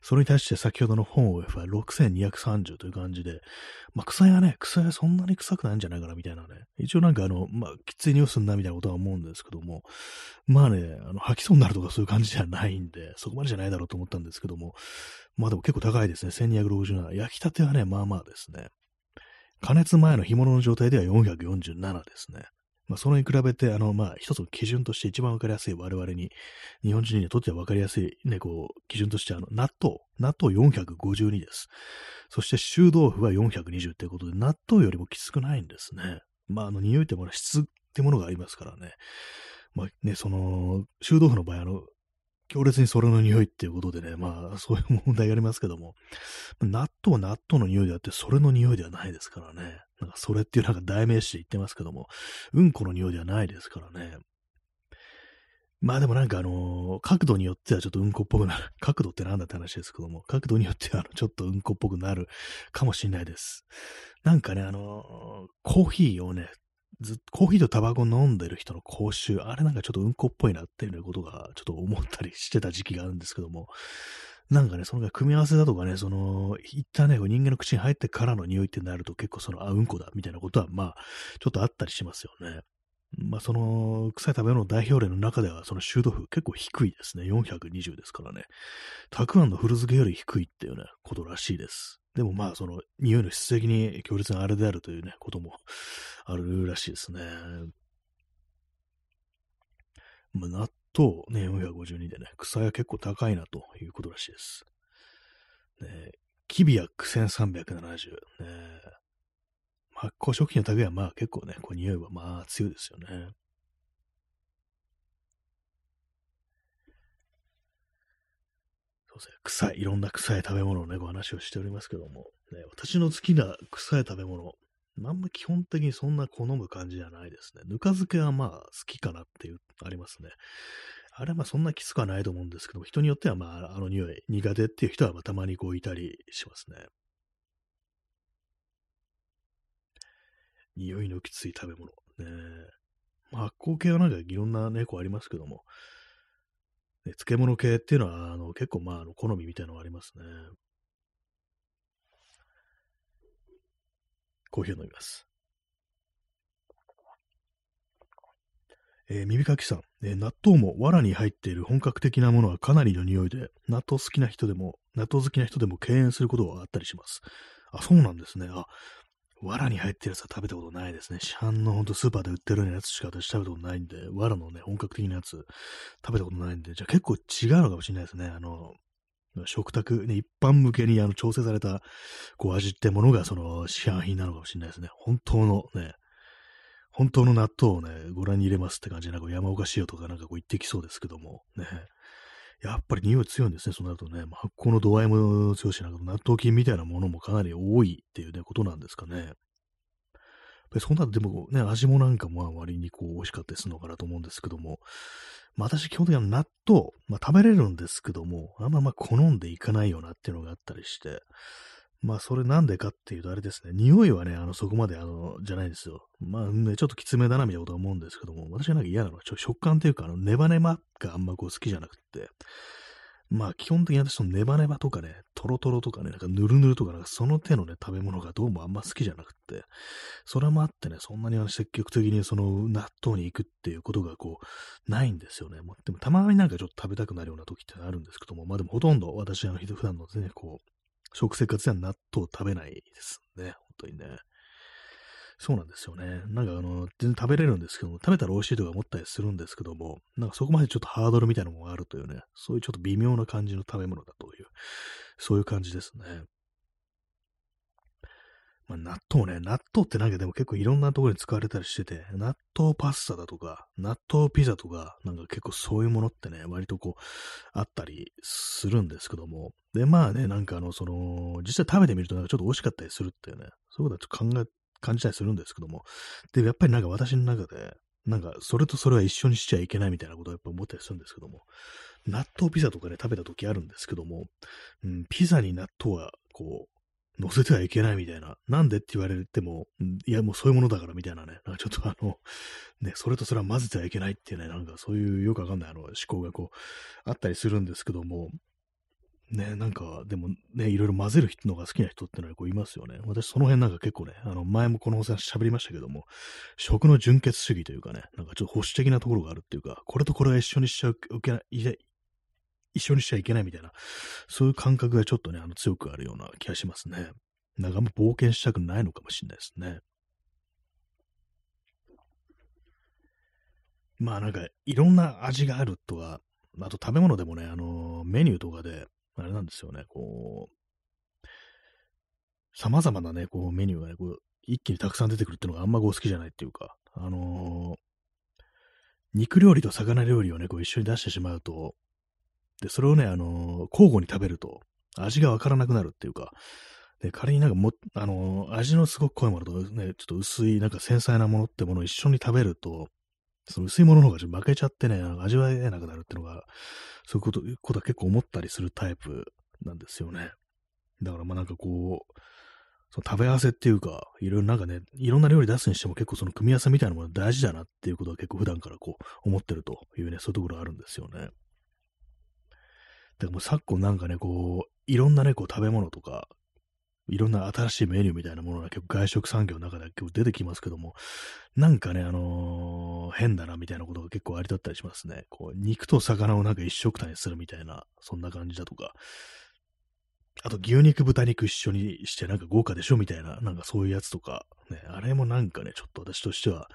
それに対して先ほどの本を F は6230という感じで、まあ、草屋ね、草屋そんなに臭くないんじゃないかな、みたいなね。一応なんかあの、まあ、きつい匂いすんな、みたいなことは思うんですけども、まあね、あの、吐きそうになるとかそういう感じじゃないんで、そこまでじゃないだろうと思ったんですけども、まあでも結構高いですね。1267。焼きたてはね、まあまあですね。加熱前の干物の状態では447ですね。まあ、それに比べて、あの、まあ、一つの基準として一番わかりやすい我々に、日本人にとってはわかりやすい、ね、こう、基準として、あの、納豆。納豆452です。そして、臭豆腐は420っていうことで、納豆よりもきつくないんですね。まあ、あの、匂いってものは質ってものがありますからね。まあ、ね、その、臭豆腐の場合、あの、強烈にそれの匂いっていうことでね、まあ、そういう問題がありますけども、納豆は納豆の匂いであって、それの匂いではないですからね。なんかそれっていうなんか代名詞で言ってますけども、うんこの匂いではないですからね。まあでもなんかあの、角度によってはちょっとうんこっぽくなる。角度ってなんだって話ですけども、角度によってはあのちょっとうんこっぽくなるかもしれないです。なんかね、あの、コーヒーをね、ずっとコーヒーとタバコ飲んでる人の口臭、あれなんかちょっとうんこっぽいなっていうことがちょっと思ったりしてた時期があるんですけども、なんかね、その組み合わせだとかね、その、いったね、人間の口に入ってからの匂いってなると結構その、あ、うんこだ、みたいなことは、まあ、ちょっとあったりしますよね。まあ、その、臭い食べ物の代表例の中では、その臭度風結構低いですね。420ですからね。たくあんの古漬けより低いっていうね、ことらしいです。でもまあ、その、匂いの質的に強烈なあれであるというね、こともあるらしいですね。まあ、納豆ね、452でね、草屋結構高いなということらしいです。ね、キビアック1370。ね、発酵食品の類はまあ結構ね、こう匂いはまあ強いですよね。そうですね、臭い、いろんな臭い食べ物をね、ご話をしておりますけども、ね、私の好きな臭い食べ物、あんま基本的にそんな好む感じじゃないですね。ぬか漬けはまあ好きかなっていう、ありますね。あれはまあそんなきつくはないと思うんですけども、人によってはまああの匂い苦手っていう人はまあたまにこういたりしますね。匂いのきつい食べ物。ねまあ、発酵系はなんかいろんな猫ありますけども、ね、漬物系っていうのは、あの、結構まあ、あの、好みみたいなのがありますね。コーヒーを飲みます。えー、耳かきさん、えー、納豆も藁に入っている本格的なものはかなりの匂いで、納豆好きな人でも、納豆好きな人でも敬遠することはあったりします。あ、そうなんですね。あ、藁に入ってるやつは食べたことないですね。市販のほんとスーパーで売ってるようなやつしか私食べたことないんで、藁のね、本格的なやつ食べたことないんで、じゃあ結構違うのかもしれないですね。あの、食卓、ね、一般向けにあの調整されたこう味ってものがその市販品なのかもしれないですね。本当のね、本当の納豆をね、ご覧に入れますって感じで、なんか山岡塩とかなんかこう言ってきそうですけども、ね。やっぱり匂い強いんですね、そうなるとね。発酵の度合いも強いし、なんか納豆菌みたいなものもかなり多いっていうね、ことなんですかね。そんなでもね、味もなんかも割にこう美味しかったりするのかなと思うんですけども、まあ、私基本的には納豆、まあ、食べれるんですけども、あんままあ好んでいかないよなっていうのがあったりして、まあ、それなんでかっていうと、あれですね、匂いはね、あの、そこまで、あの、じゃないんですよ。まあね、ちょっときつめだな、みたいなことは思うんですけども、私はなんか嫌なのは、ちょ食感っていうか、あの、ネバネバがあんまこう好きじゃなくて、まあ基本的に私のネバネバとかね、トロトロとかね、なんかヌルヌルとかなんかその手のね、食べ物がどうもあんま好きじゃなくて、それもあってね、そんなにあの積極的にその納豆に行くっていうことがこう、ないんですよね。でもたまになんかちょっと食べたくなるような時ってあるんですけども、まあでもほとんど私あの普段のね、こう、食生活では納豆を食べないですね。本当にね。そうなんですよね。なんかあの、全然食べれるんですけども、食べたら美味しいとか思ったりするんですけども、なんかそこまでちょっとハードルみたいなのがあるというね、そういうちょっと微妙な感じの食べ物だという、そういう感じですね。まあ、納豆ね、納豆ってなんかでも結構いろんなところに使われたりしてて、納豆パスタだとか、納豆ピザとか、なんか結構そういうものってね、割とこう、あったりするんですけども、で、まあね、なんかあの、その、実際食べてみるとなんかちょっと美味しかったりするっていうね、そういうことはちょっと考え、感じたりするんですけども、で、やっぱりなんか私の中で、なんかそれとそれは一緒にしちゃいけないみたいなことをやっぱ思ったりするんですけども、納豆ピザとかね、食べた時あるんですけども、うん、ピザに納豆は、こう乗せてはいけないみたいな。なんでって言われても、いや、もうそういうものだからみたいなね。なんかちょっとあの、ね、それとそれは混ぜてはいけないっていうね、なんかそういうよくわかんないあの思考がこう、あったりするんですけども、ね、なんか、でもね、いろいろ混ぜるのが好きな人ってのはこういますよね。私その辺なんか結構ね、あの、前もこの放送喋りましたけども、食の純潔主義というかね、なんかちょっと保守的なところがあるっていうか、これとこれは一緒にしちゃうけない、一緒にしちゃいけないみたいな、そういう感覚がちょっとね、あの強くあるような気がしますね。なんかあんま冒険したくないのかもしれないですね。まあなんか、いろんな味があるとは、あと食べ物でもね、あのメニューとかで、あれなんですよね、こう、様々なね、こうメニューがね、こう一気にたくさん出てくるっていうのがあんまこう好きじゃないっていうか、あのー、肉料理と魚料理をね、こう一緒に出してしまうと、で、それをね、あのー、交互に食べると、味がわからなくなるっていうか、で、仮になんかも、あのー、味のすごく濃いものとね、ちょっと薄い、なんか繊細なものってものを一緒に食べると、その薄いものの方が負けちゃってね、味わえなくなるっていうのが、そういうこと、ことは結構思ったりするタイプなんですよね。だからまあなんかこう、その食べ合わせっていうか、いろいろなんかね、いろんな料理出すにしても結構その組み合わせみたいなもの大事だなっていうことは結構普段からこう思ってるというね、そういうところがあるんですよね。でも昨今なんかね、こう、いろんなね、こう食べ物とか、いろんな新しいメニューみたいなものが結構外食産業の中では結構出てきますけども、なんかね、あのー、変だなみたいなことが結構ありだったりしますね。こう、肉と魚をなんか一食単にするみたいな、そんな感じだとか、あと牛肉、豚肉一緒にしてなんか豪華でしょみたいな、なんかそういうやつとか、ね、あれもなんかね、ちょっと私としては、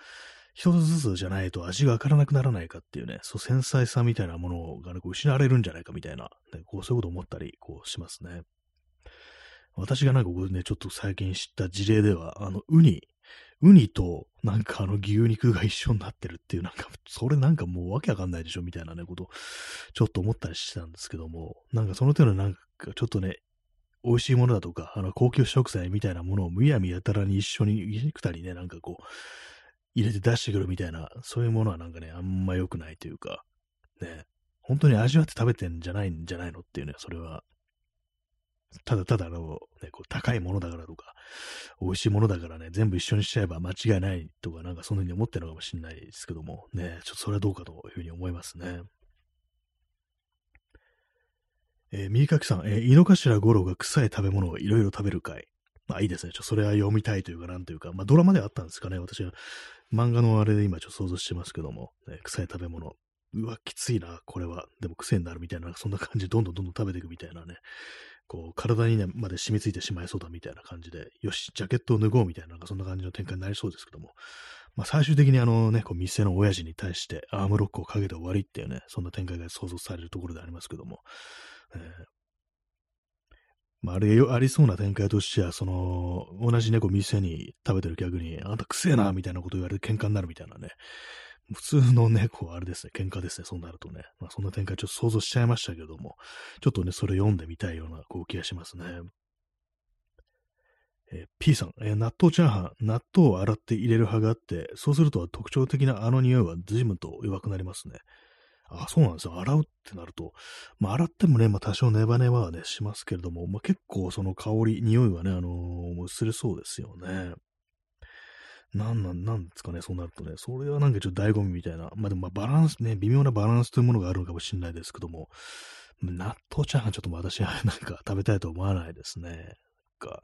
一つずつじゃないと味がわからなくならないかっていうね、そう繊細さみたいなものが、ね、こう失われるんじゃないかみたいな、ね、こうそういうこと思ったりこうしますね。私がなんかこうね、ちょっと最近知った事例では、あの、ウニ、ウニとなんかあの牛肉が一緒になってるっていう、なんか、それなんかもうわけわかんないでしょみたいなね、こと、ちょっと思ったりしてたんですけども、なんかその手のなんかちょっとね、美味しいものだとか、あの、高級食材みたいなものをむやみやたらに一緒に、幾たりね、なんかこう、入れて出してくるみたいな、そういうものはなんかね、あんま良くないというか、ね、本当に味わって食べてんじゃないんじゃないのっていうね、それは、ただただあの、ね、こう高いものだからとか、美味しいものだからね、全部一緒にしちゃえば間違いないとか、なんかそんな風に思ってるのかもしれないですけども、ね、ちょっとそれはどうかというふうに思いますね。えー、右かきさん、えー、井の頭五郎が臭い食べ物をいろいろ食べる会。まあいいですね。ちょそれは読みたいというか、なんというか、まあドラマではあったんですかね。私は漫画のあれで今ちょっと想像してますけども、ね、臭い食べ物。うわ、きついな、これは。でも癖になるみたいな、そんな感じでどんどんどんどん食べていくみたいなね。こう、体に、ね、まで染みついてしまいそうだみたいな感じで、よし、ジャケットを脱ごうみたいな、なんかそんな感じの展開になりそうですけども。まあ最終的にあのね、こう店の親父に対してアームロックをかけて終わりっていうね、そんな展開が想像されるところでありますけども。えーまあ、あれ、ありそうな展開としては、その、同じ猫店に食べてる客に、あんたくせえな、みたいなこと言われて喧嘩になるみたいなね。普通の猫は、あれですね、喧嘩ですね、そうなるとね。まあ、そんな展開ちょっと想像しちゃいましたけども、ちょっとね、それ読んでみたいような、こう、気がしますね。えー、P さん、えー、納豆チャーハン、納豆を洗って入れる派があって、そうすると特徴的なあの匂いは随分と弱くなりますね。あ、そうなんですよ。洗うってなると、まあ、洗ってもね、まあ、多少ネバネバはね、しますけれども、まあ、結構その香り、匂いはね、あのー、薄れそうですよね。なんなん、なんですかね、そうなるとね、それはなんかちょっと醍醐味みたいな、まあでもバランスね、微妙なバランスというものがあるのかもしれないですけども、納豆チャーハンちょっと私はなんか食べたいと思わないですね。なんか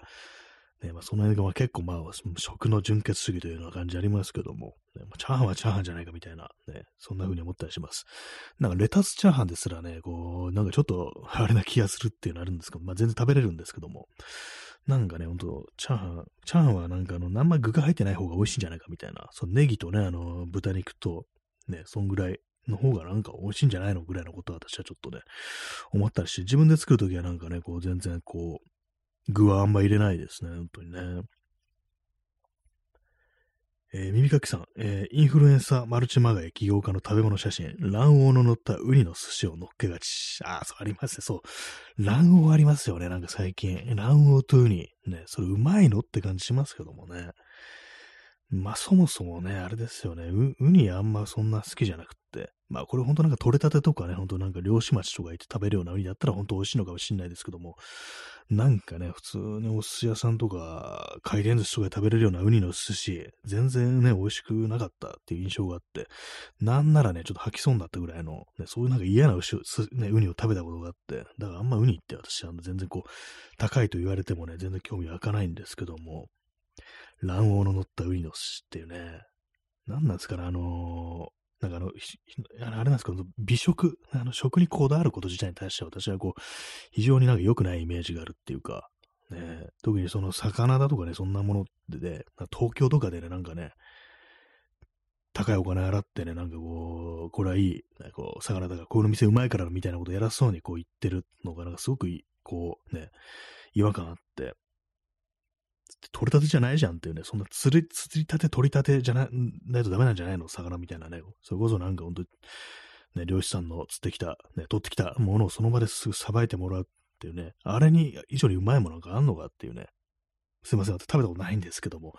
ね、まあ、その辺が結構まあ、食の純血主義というような感じありますけども、ねまあ、チャーハンはチャーハンじゃないかみたいな、ね、そんな風に思ったりします。なんかレタスチャーハンですらね、こう、なんかちょっとあれな気がするっていうのあるんですけど、まあ、全然食べれるんですけども、なんかね、ほんと、チャーハン、チャーハンはなんかあの、何枚具が入ってない方が美味しいんじゃないかみたいな、そのネギとね、あの、豚肉と、ね、そんぐらいの方がなんか美味しいんじゃないのぐらいのことは私はちょっとね、思ったりして、自分で作るときはなんかね、こう全然こう、具はあんま入れないですね、本当にね。えー、耳かきさん、えー、インフルエンサーマルチマガイ起業家の食べ物写真、卵黄の乗ったウニの寿司を乗っけがち。ああ、そうありますね。そう。卵黄ありますよね。なんか最近。卵黄とウニ。ね、それうまいのって感じしますけどもね。まあそもそもね、あれですよね。ウニあんまそんな好きじゃなくって。まあこれ本当なんか取れたてとかね、本当なんか漁師町とか行って食べるようなウニだったら本当美味しいのかもしれないですけども、なんかね、普通にお寿司屋さんとか、回転寿司とかで食べれるようなウニの寿司、全然ね、美味しくなかったっていう印象があって、なんならね、ちょっと吐きそうになったぐらいの、ね、そういうなんか嫌なウね、ウニを食べたことがあって、だからあんまウニって私、あの全然こう、高いと言われてもね、全然興味湧かないんですけども、卵黄の乗ったウニの寿司っていうね、何なんですかね、あのなんかあの、あれなんですけど、美食、あの食にこだわること自体に対して私はこう、非常になんか良くないイメージがあるっていうか、ね、特にその魚だとかね、そんなもので、ね東京とかでね、なんかね、高いお金払ってね、なんかこう、これはいい、ね、こう、魚だから、こういう店うまいからみたいなことやらそうにこう言ってるのが、なんかすごくこうね、違和感あって、取れたてじゃないじゃんっていうね、そんな釣り、釣りたて、取りたてじゃなないとダメなんじゃないの？魚みたいなね。それこそなんか本当ね、漁師さんの釣ってきた、ね、取ってきたものをその場ですぐさばいてもらうっていうね、あれに以上にうまいものがあんのかっていうね。すいません、私食べたことないんですけども。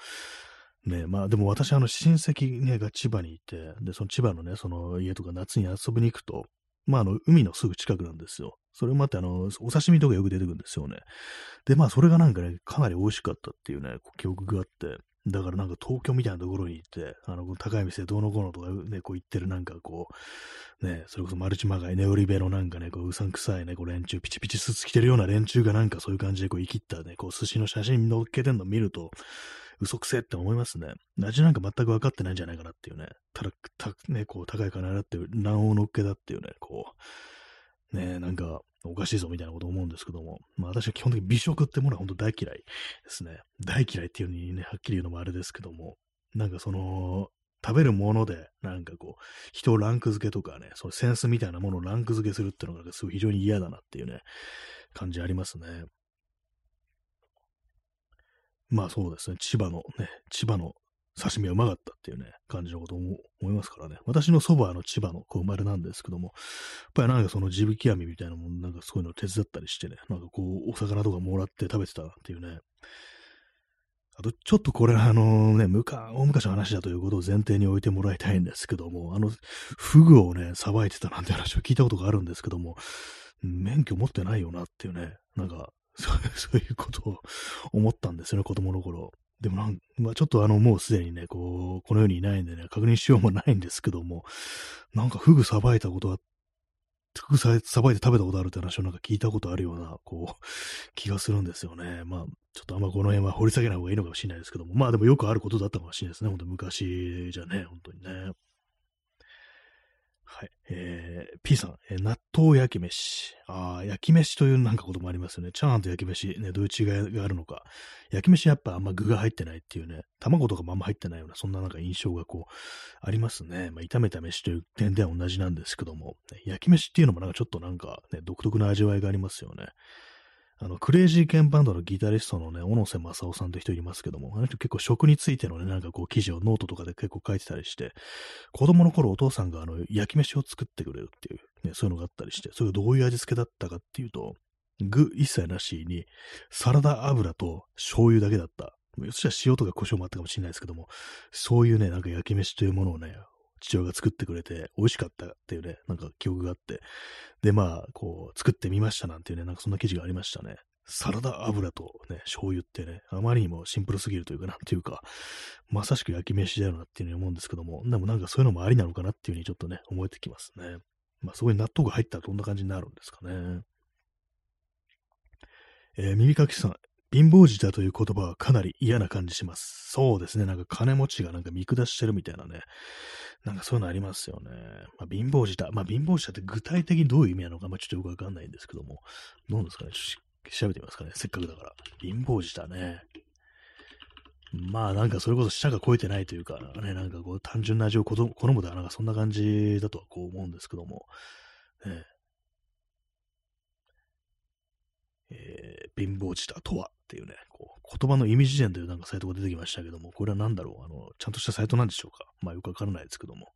ね、まあでも私、あの、親戚ね、が千葉にいて、で、その千葉のね、その家とか夏に遊びに行くと、まあ、あの、海のすぐ近くなんですよ。それもあって、あの、お刺身とかよく出てくるんですよね。で、まあ、それがなんかね、かなり美味しかったっていうね、記憶があって、だからなんか東京みたいなところに行って、あの、高い店どうのこうのとかね、こう行ってるなんかこう、ね、それこそマルチマガイ、ネオリベのなんかね、こううさんくさいね、こう連中、ピチピチスーツ着てるような連中がなんかそういう感じでこう生きったね、こう寿司の写真載っけてんの見ると、嘘くせえって思いますね。味なんか全く分かってないんじゃないかなっていうね。ただ、たね、こう、高い金払って卵黄のっけだっていうね、こう、ね、なんか、おかしいぞみたいなこと思うんですけども、まあ私は基本的に美食ってものは本当大嫌いですね。大嫌いっていうのにね、はっきり言うのもあれですけども、なんかその、食べるもので、なんかこう、人をランク付けとかね、そのセンスみたいなものをランク付けするっていうのがすごい非常に嫌だなっていうね、感じありますね。まあそうですね、千葉のね、千葉の刺身はうまかったっていうね、感じのことを思いますからね。私の祖母はあの千葉の生まれなんですけども、やっぱりなんかその地引き網みたいなもん、なんかそういうのを手伝ったりしてね、なんかこう、お魚とかもらって食べてたっていうね。あと、ちょっとこれあのね、むか、大昔の話だということを前提に置いてもらいたいんですけども、あの、フグをね、さばいてたなんて話を聞いたことがあるんですけども、免許持ってないよなっていうね、なんか、そう いうことを思ったんですよね、子供の頃。でもなん、まあ、ちょっとあの、もうすでにね、こう、この世にいないんでね、確認しようもないんですけども、なんかフグさばいたことは、フグさばいて食べたことあるって話をなんか聞いたことあるような、こう、気がするんですよね。まあ、ちょっとあんまこの辺は掘り下げない方がいいのかもしれないですけども、まあでもよくあることだったかもしれないですね。本当昔じゃね、本当にね。はい。えー、P さん、えー、納豆焼き飯。ああ、焼き飯というなんかこともありますよね。チャーハンと焼き飯、ね、どういう違いがあるのか。焼き飯やっぱあんま具が入ってないっていうね、卵とかもあんま入ってないような、そんななんか印象がこう、ありますね。まあ、炒めた飯という点では同じなんですけども、焼き飯っていうのもなんかちょっとなんかね、独特な味わいがありますよね。あの、クレイジーケンバンドのギタリストのね、小野瀬雅生さんって人いますけども、あの人結構食についてのね、なんかこう記事をノートとかで結構書いてたりして、子供の頃お父さんがあの、焼き飯を作ってくれるっていう、ね、そういうのがあったりして、それがどういう味付けだったかっていうと、具一切なしに、サラダ油と醤油だけだった。そしたら塩とか胡椒もあったかもしれないですけども、そういうね、なんか焼き飯というものをね、父親が作ってくれて、美味しかったっていうね、なんか記憶があって、で、まあ、こう、作ってみましたなんていうね、なんかそんな記事がありましたね。サラダ油とね、醤油ってね、あまりにもシンプルすぎるというか、なんていうか、まさしく焼き飯だよなっていうふうに思うんですけども、でもなんかそういうのもありなのかなっていうふうにちょっとね、思えてきますね。まあ、そこに納豆が入ったらどんな感じになるんですかね。えー、耳かきさん、貧乏舌という言葉はかなり嫌な感じします。そうですね。なんか金持ちがなんか見下してるみたいなね。なんかそういうのありますよね。まあ、貧乏舌。まあ、貧乏舌って具体的にどういう意味なのか、まあ、ちょっとよくわかんないんですけども。どうですかね？調べてみますかね。せっかくだから。貧乏舌ね。まあなんかそれこそ舌が超えてないというか、ね、なんかこう単純な味を好むとはなんかそんな感じだとはこう思うんですけども、ね、え、え貧乏舌とはっていうね、こう言葉の意味辞典というなんかサイトが出てきましたけども、これは何だろうあの、ちゃんとしたサイトなんでしょうか？まあよくわからないですけども、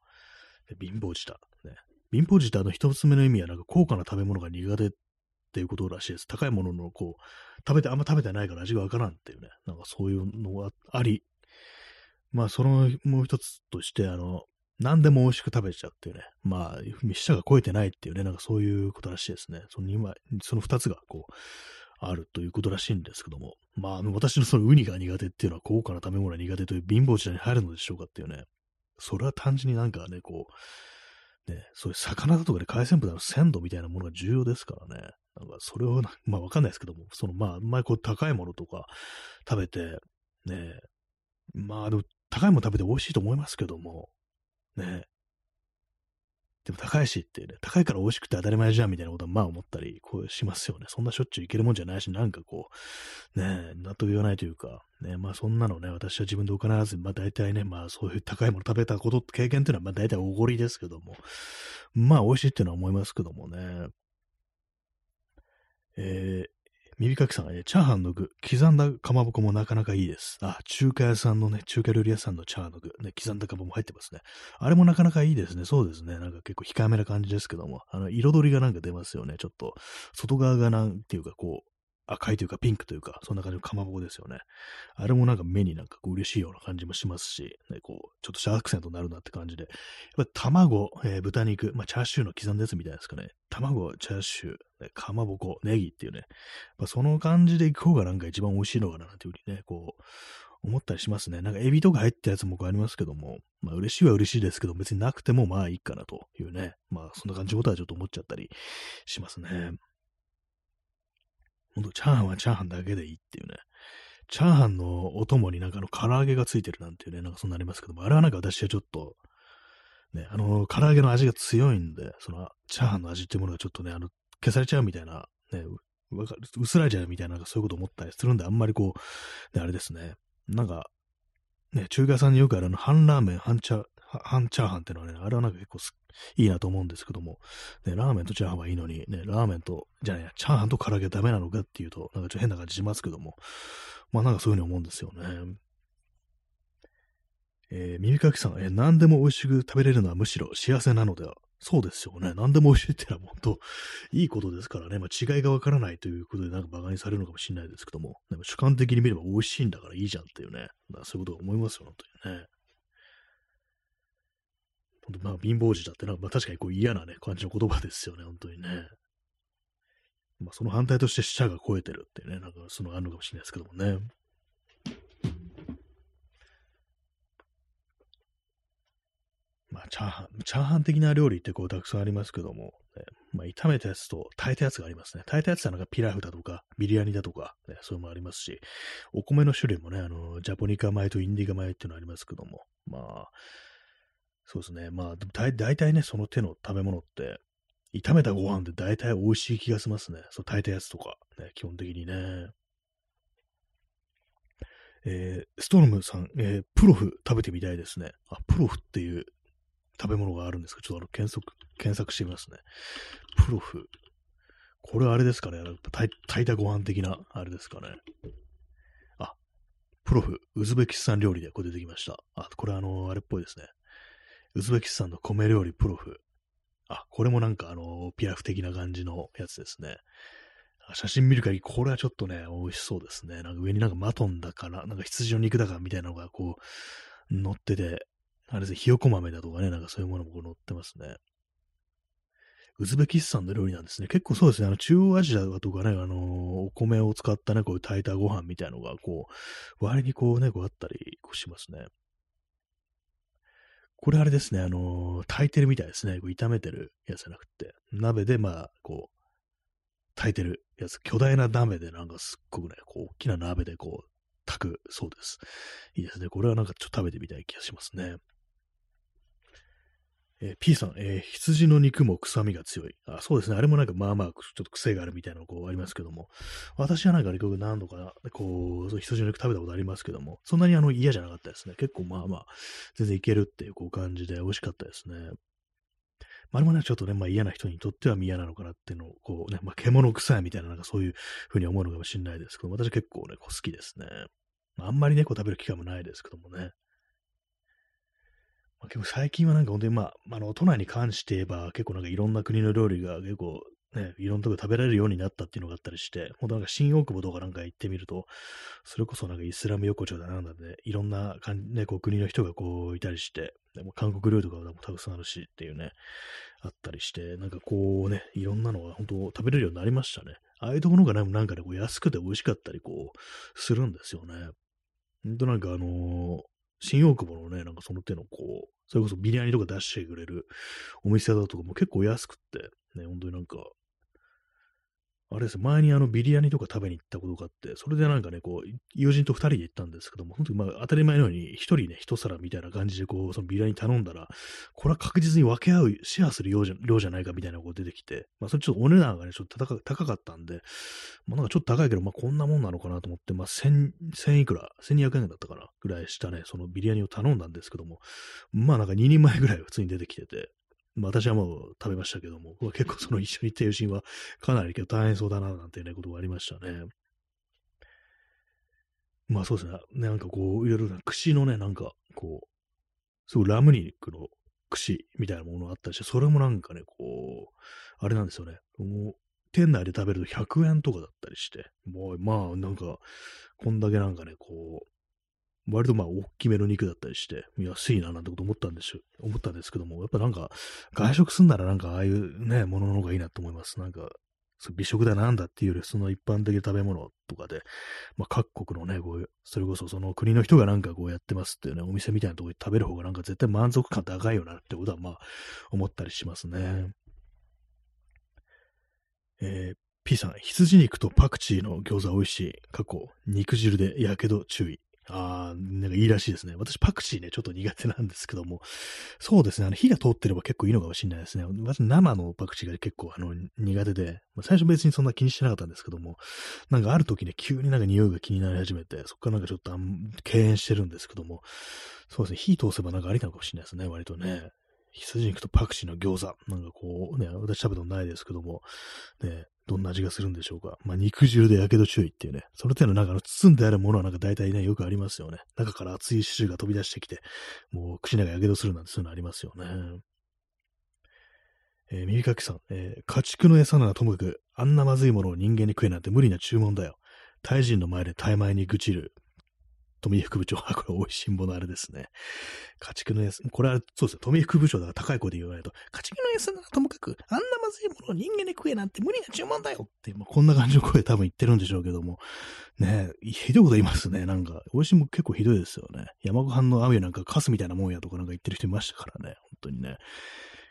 貧乏舌、ね。貧乏舌の一つ目の意味はなんか高価な食べ物が苦手っていうことらしいです。高いもののこう、食べて、あんま食べてないから味がわからんっていうね、なんかそういうのがあり、まあそのもう一つとして、あの、何でも美味しく食べちゃうっていうね。まあ、舌が超えてないっていうね、なんかそういうことらしいですね。その2枚、その2つがこう、あるということらしいんですけども。まあ、私のそのウニが苦手っていうのは高価な食べ物が苦手という貧乏地に入るのでしょうかっていうね。それは単純になんかね、こう、ね、そういう魚だとかで海鮮部の鮮度みたいなものが重要ですからね。なんかそれを、まあわかんないですけども、そのまあ、あんまりこう高いものとか食べて、ね、まあでも高いもの食べて美味しいと思いますけども、ね。でも高いしってね、高いから美味しくて当たり前じゃんみたいなことはまあ思ったり、こうしますよね。そんなしょっちゅういけるもんじゃないし、なんかこう、ね、納得言わないというか、ね、まあそんなのね、私は自分でお金らずまあ大体ね、まあそういう高いもの食べたこと、経験っていうのはまあ大体おごりですけども、まあ美味しいっていうのは思いますけどもね。えー、耳かきさんがね、チャーハンの具、刻んだかまぼこもなかなかいいです。あ、中華屋さんのね、中華料理屋さんのチャーハンの具、ね、刻んだかまぼこも入ってますね。あれもなかなかいいですね。そうですね。なんか結構控えめな感じですけども、あの、彩りがなんか出ますよね。ちょっと、外側がなんていうかこう、赤いというかピンクというか、そんな感じのかまぼこですよね。あれもなんか目になんかこう嬉しいような感じもしますし、ね、こう、ちょっとしたアクセントになるなって感じで。やっぱ卵、えー、豚肉、まあチャーシューの刻んだやつみたいですかね。卵、チャーシュー、ね、かまぼこ、ネギっていうね。まあ、その感じでいく方がなんか一番美味しいのかなっていうふうにね、こう、思ったりしますね。なんかエビとか入ったやつもありますけども、まあ嬉しいは嬉しいですけど、別になくてもまあいいかなというね。まあそんな感じのことはちょっと思っちゃったりしますね。ほんと、チャーハンはチャーハンだけでいいっていうね。チャーハンのお供になんかの唐揚げがついてるなんていうね、なんかそんなありますけども、あれはなんか私はちょっと、ね、あの、唐揚げの味が強いんで、その、チャーハンの味っていうものがちょっとね、あの、消されちゃうみたいな、ね、わかる、薄らいじゃうみたいな、なんかそういうこと思ったりするんで、あんまりこう、ね、あれですね、なんか、ね、中華屋さんによくあるあの、半ラーメン、半チャ、半チャーハンってのはね、あれはなんか結構いいなと思うんですけども、ね、ラーメンとチャーハンはいいのに、ね、ラーメンと、じゃあね、チャーハンと唐揚げダメなのかっていうと、なんかちょっと変な感じしますけども、まあなんかそういうふうに思うんですよね。えー、耳かきさん、えー、何でも美味しく食べれるのはむしろ幸せなのではそうですよね。何でも美味しいってのは本当 いいことですからね。まあ、違いがわからないということでなんか馬鹿にされるのかもしれないですけども、でも主観的に見れば美味しいんだからいいじゃんっていうね。そういうことを思いますよ、本当にね。本当まあ、貧乏児だってな、まあ確かにこう嫌なね、感じの言葉ですよね、本当にね。まあその反対として死者が超えてるってね、なんかそのあるのかもしれないですけどもね。まあ、チャーハン、チャーハン的な料理ってこうたくさんありますけども、ね、まあ、炒めたやつと炊いたやつがありますね。炊いたやつはなんかピラフだとか、ビリヤニだとか、ね、そういうのもありますし、お米の種類もね、あの、ジャポニカ米とインディカ米っていうのありますけども、まあ、そうですね。まあ、大体ね、その手の食べ物って、炒めたご飯って大体美味しい気がしますね。そう、炊いたやつとか、ね、基本的にね。えー、ストロムさん、えー、プロフ食べてみたいですね。あ、プロフっていう食べ物があるんですか？ちょっとあの検索、検索してみますね。プロフ。これあれですかね炊いたご飯的な、あれですかね。あ、プロフ、ウズベキスタン料理でこれ出てきました。あ、これあの、あれっぽいですね。ウズベキスタンの米料理プロフ。あ、これもなんかあの、ピラフ的な感じのやつですね。写真見る限り、これはちょっとね、美味しそうですね。なんか上になんかマトンだから、なんか羊の肉だからみたいなのがこう、乗ってて、あれですね、ひよこ豆だとかね、なんかそういうものもこう乗ってますね。ウズベキスタンの料理なんですね。結構そうですね。あの、中央アジアとかね、あの、お米を使ったね、こういう炊いたご飯みたいなのが、こう、割にこうね、こうあったりしますね。これあれですね、あのー炊いてるみたいですね。こう炒めてるやつじゃなくて、鍋で、まあ、こう、炊いてるやつ、巨大な鍋で、なんかすっごくね、こう、大きな鍋でこう、炊くそうです。いいですね。これはなんかちょっと食べてみたい気がしますね。えー P さん、えー羊の肉も臭みが強い。あ、そうですね。あれもなんかまあまあ、ちょっと癖があるみたいなのこうありますけども。私はなんかね、こう何度か、こう、そ羊の肉食べたことありますけども、そんなにあの嫌じゃなかったですね。結構まあまあ、全然いけるっていうこう感じで美味しかったですね。まあ、あれもね、ちょっとね、まあ嫌な人にとっては嫌なのかなっていうのを、こうね、まあ獣臭いみたいな、なんかそういうふうに思うのかもしれないですけど、私結構ね、こう好きですね。あんまり猫食べる機会もないですけどもね。結構最近はなんか本当にまあ、あの、都内に関して言えば結構なんかいろんな国の料理が結構ね、いろんなとこ食べられるようになったっていうのがあったりして、本当なんか新大久保とかなんか行ってみると、それこそなんかイスラム横丁だなんだで、いろんなかん、ね、こう国の人がこういたりして、でも韓国料理とかもたくさんあるしっていうね、あったりして、なんかこうね、いろんなのが本当食べれるようになりましたね。ああいうところが、なんかね、こう安くて美味しかったりこう、するんですよね。ほんとなんかあのー新大久保のね、なんかその手のこう、それこそビリヤニとか出してくれるお店だとかも結構安くって、ね、本当になんか、あれです。前にあのビリヤニとか食べに行ったことがあって、それでなんかね、こう、友人と二人で行ったんですけども、本当にまあ当たり前のように一人ね、一皿みたいな感じでこう、そのビリヤニ頼んだら、これは確実に分け合う、シェアする量じゃ量じゃないかみたいなのが出てきて、まあそれちょっとお値段がね、ちょっと高か高かったんで、まあなんかちょっと高いけど、まあこんなもんなのかなと思って、まあ千、千いくら、千二百円だったかな、ぐらいしたね、そのビリヤニを頼んだんですけども、まあなんか2人前ぐらい普通に出てきてて、まあ私はもう食べましたけども、結構その一緒に行った友人はかなり大変そうだな、なんていうね、ことがありましたね。まあそうですね。なんかこう、いろいろな串のね、なんかこう、すごいラム肉の串みたいなものがあったりして、それもなんかね、こう、あれなんですよね。もう、店内で食べると100円とかだったりして、もう、まあ、なんか、こんだけなんかね、こう、割とまあ、大きめの肉だったりして、安いななんてこと思ったんですよ。思ったんですけども、やっぱなんか、外食すんならなんか、ああいうね、ものの方がいいなと思います。なんか、美食だなんだっていうより、その一般的な食べ物とかで、まあ、各国のね、こういう、それこそその国の人がなんかこうやってますっていうね、お店みたいなところで食べる方がなんか絶対満足感高いよなってことはまあ、思ったりしますね。えー P さん、羊肉とパクチーの餃子美味しい。過去、肉汁でやけど注意。あー、なんかいいらしいですね。私パクチーね、ちょっと苦手なんですけども、そうですね、あの火が通ってれば結構いいのかもしれないですね。私生のパクチーが結構あの苦手で、まあ最初別にそんな気にしてなかったんですけども、なんかある時ね、急になんか匂いが気になり始めて、そこからなんかちょっとあん敬遠してるんですけども、そうですね、火通せばなんかありなのかもしれないですね、割とね。羊肉とパクチーの餃子。なんかこうね、私食べたことないですけども、ね、どんな味がするんでしょうか。まあ、肉汁で火傷注意っていうね、その手の中の包んであるものはなんか大体ね、よくありますよね。中から熱い汁が飛び出してきて、もう口の中火傷するなんてそういうのありますよね。えー、耳かきさん、えー家畜の餌ならともかく、あんなまずいものを人間に食えなんて無理な注文だよ。タイ人の前でタイ前に愚痴る。富井副部長は、これ美味しんぼのあれですね。家畜の餌、これはそうですよ。富井副部長だから高い声で言わないと、家畜の餌ならともかく、あんなまずいものを人間に食えなんて無理な注文だよって、まあ、こんな感じの声多分言ってるんでしょうけども、ねえ、ひどいこと言いますね。なんか、美味しんぼ結構ひどいですよね。山ごはんの雨なんかカスみたいなもんやとかなんか言ってる人いましたからね。本当にね。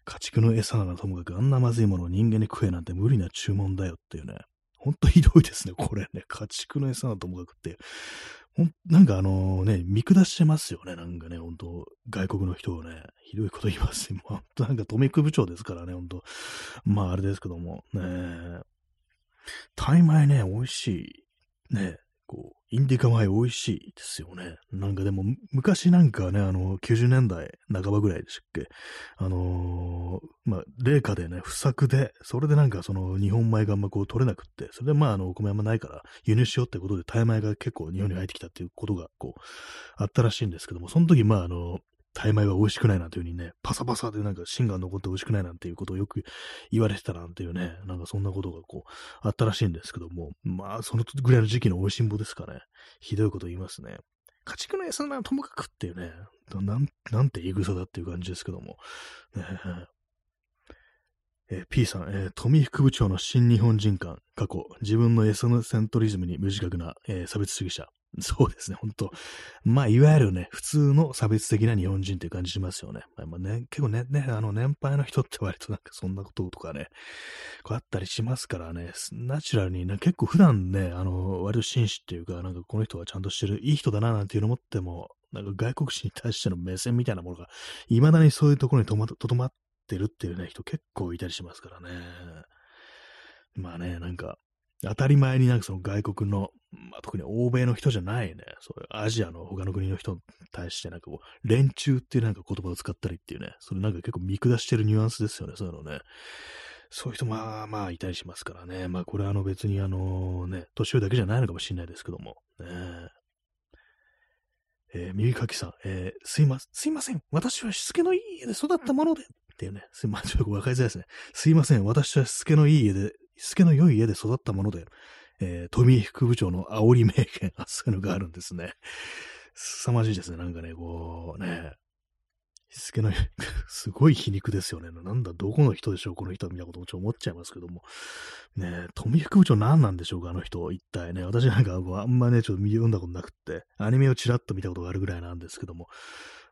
家畜の餌ならともかく、あんなまずいものを人間に食えなんて無理な注文だよっていうね。ほんとひどいですね、これね。家畜の餌ならともかくって。なんかあのね、見下してますよね。なんかね、本当、外国の人をね、ひどいこと言いますね。ほんとなんか、トミック部長ですからね、本当。まあ、あれですけども、ねタイ米ね、美味しい。ねこう、インディカ米美味しいですよね。なんかでも、昔なんかね、あの、90年代半ばぐらいでしたっけ？あのーまあ、冷夏でね、不作で、それでなんかその日本米があんまこう取れなくって、それでまあ、あの、お米あんまないから輸入しようってことで、タイ米が結構日本に入ってきたっていうことが、こう、あったらしいんですけども、その時、まあ、あの、タイ米は美味しくないなんていう風にね、パサパサでなんか芯が残って美味しくないなんていうことをよく言われてたなんていうね、なんかそんなことがこう、あったらしいんですけども、まあ、そのぐらいの時期の美味しんぼですかね。ひどいこと言いますね。家畜の餌ならともかくっていうね、なん、なんて言い草だっていう感じですけども。ねえー P さん、えー富副部長の新日本人館、過去、自分のエソセントリズムに無自覚な、えー差別主義者。そうですね、本当まあ、いわゆるね、普通の差別的な日本人っていう感じしますよね。まあ、ね、結構ね、ね、あの、年配の人って割となんかそんなこととかね、こうあったりしますからね、ナチュラルにね、結構普段ね、あの、割と紳士っていうか、なんかこの人はちゃんとしてる、いい人だななんていうのを持っても、なんか外国人に対しての目線みたいなものが、未だにそういうところにとまとどまってるっていうね、人結構いたりしますからね。まあね、なんか、当たり前になんかその外国の、まあ、特に欧米の人じゃないね、そういうアジアの他の国の人に対してなんかこう、連中っていうなんか言葉を使ったりっていうね、それなんか結構見下してるニュアンスですよね、そういうのね。そういう人まあまあいたりしますからね。まあこれはあの別にあのね、年寄りだけじゃないのかもしれないですけども。ねえー、耳かきさん、えー、すいません、すいません。私はしつけのいい家で育ったもので。っていうね。すいません。ちょっとわかりづらいですね。すいません。私はしつけのいい家でしつけの良い家で育ったもので、えー、富井副部長の煽り名言、そういうのがあるんですね。凄まじいですね。なんかね、こうね、しつけの、すごい皮肉ですよね。なんだ、どこの人でしょう、この人みたいなこともちょっと思っちゃいますけども。ね富副部長何なんでしょうか、あの人、一体ね。私なんかあんまね、ちょっと見読んだことなくって、アニメをちらっと見たことがあるぐらいなんですけども、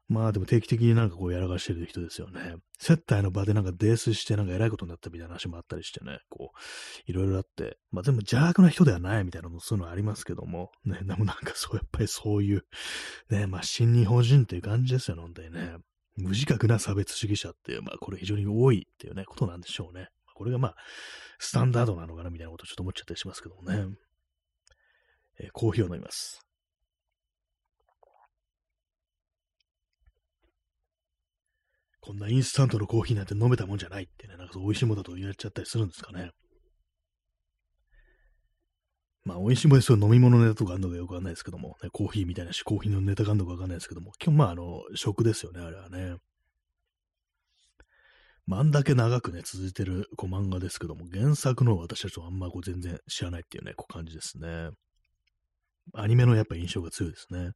まあでも定期的になんかこうやらかしてる人ですよね。接待の場でなんか泥酔してなんか偉いことになったみたいな話もあったりしてね、こう、いろいろあって、まあ全部邪悪な人ではないみたいなのそういうのありますけども、ね、でもなんかそう、やっぱりそういう、ね、まあ新日本人っていう感じですよね、本当にね。無自覚な差別主義者っていう、まあこれ非常に多いっていうね、ことなんでしょうね。これがまあ、スタンダードなのかなみたいなことちょっと思っちゃったりしますけどもね。えー、コーヒーを飲みます。こんなインスタントのコーヒーなんて飲めたもんじゃないってね、なんかそう美味しいものだと言われちゃったりするんですかね。まあ、美味しいものですよ、飲み物ネタとかあるのかよくわかんないですけども、ね、コーヒーみたいなし、コーヒーのネタがあるのかわかんないですけども、基本まあ、あの、食ですよね、あれはね。まあ、あんだけ長くね、続いてるこう漫画ですけども、原作の私たちはあんまこう全然知らないっていうね、こう感じですね。アニメのやっぱ印象が強いですね。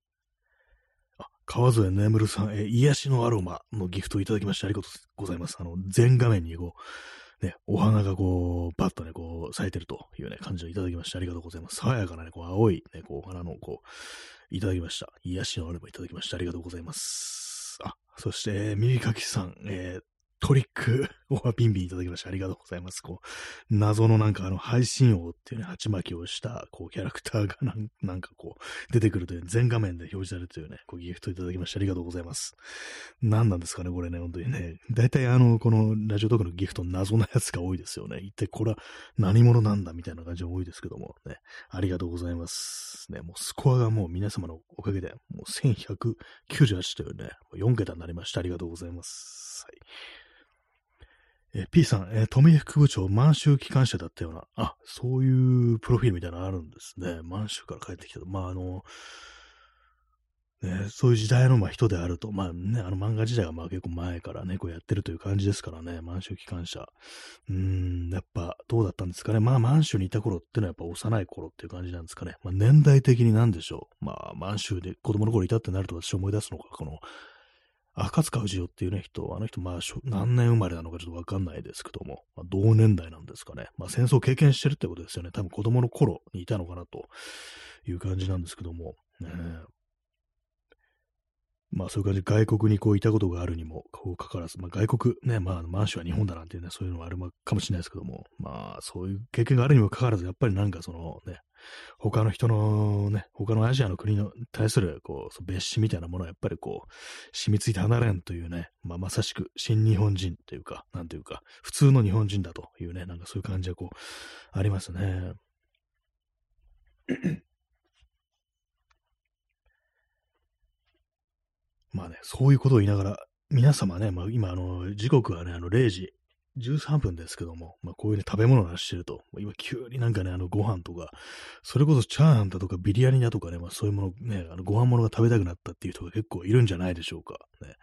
川添眠さん、え癒しのアロマのギフトをいただきましてありがとうございます。あの、全画面にこう、ね、お花がこう、バッとね、こう、咲いてるというね、感じをいただきましてありがとうございます。爽やかなね、こう、青いね、こう、お花のこう、いただきました。癒しのアロマいただきましてありがとうございます。あ、そして、えー、耳かきさん、えー、トリックオアピンビンいただきましてありがとうございます。こう、謎のなんかあの配信王っていうね、鉢巻きをしたこうキャラクターがなんなんかこう出てくるという全画面で表示されるというね、こうギフトいただきましてありがとうございます。何なんですかね、これね、本当にね。大体あの、このラジオトークのギフト謎なやつが多いですよね。一体これは何者なんだみたいな感じが多いですけどもね、ありがとうございます。ね、もうスコアがもう皆様のおかげで、もう1198というね、4桁になりました。ありがとうございます。はい。え P さん、えー、富井副部長、満州機関車だったような、あ、そういうプロフィールみたいなのあるんですね。満州から帰ってきたと。まあ、あの、ね、そういう時代のま人であると、まあね、あの漫画時代がまあ結構前からね、こうやってるという感じですからね、満州機関車。うーん、やっぱどうだったんですかね。まあ満州にいた頃ってのはやっぱ幼い頃っていう感じなんですかね。まあ年代的になんでしょう。まあ満州で子供の頃いたってなると私思い出すのが、この赤塚不二夫っていうね、人、あの人、まあ、何年生まれなのかちょっとわかんないですけども、まあ、同年代なんですかね。まあ、戦争を経験してるってことですよね。多分子供の頃にいたのかなという感じなんですけども、ね、まあそういう感じで外国にこういたことがあるにもかかわらず、まあ外国ね、まあ満州は日本だなんていうね、そういうのはあるかもしれないですけども、まあそういう経験があるにもかかわらず、やっぱりなんかそのね、他の人のね、他のアジアの国に対するこう別紙みたいなものはやっぱりこう、染みついて離れんというね、まあまさしく新日本人というか、なんというか、普通の日本人だというね、なんかそういう感じがこう、ありますね。まあね、そういうことを言いながら、皆様ね、まあ今、あの、時刻はね、あの、0時13分ですけども、まあこういうね、食べ物を出してると、今急になんかね、あの、ご飯とか、それこそチャーハンだとかビリヤニだとかね、まあそういうものね、あの、ご飯物が食べたくなったっていう人が結構いるんじゃないでしょうか。ね。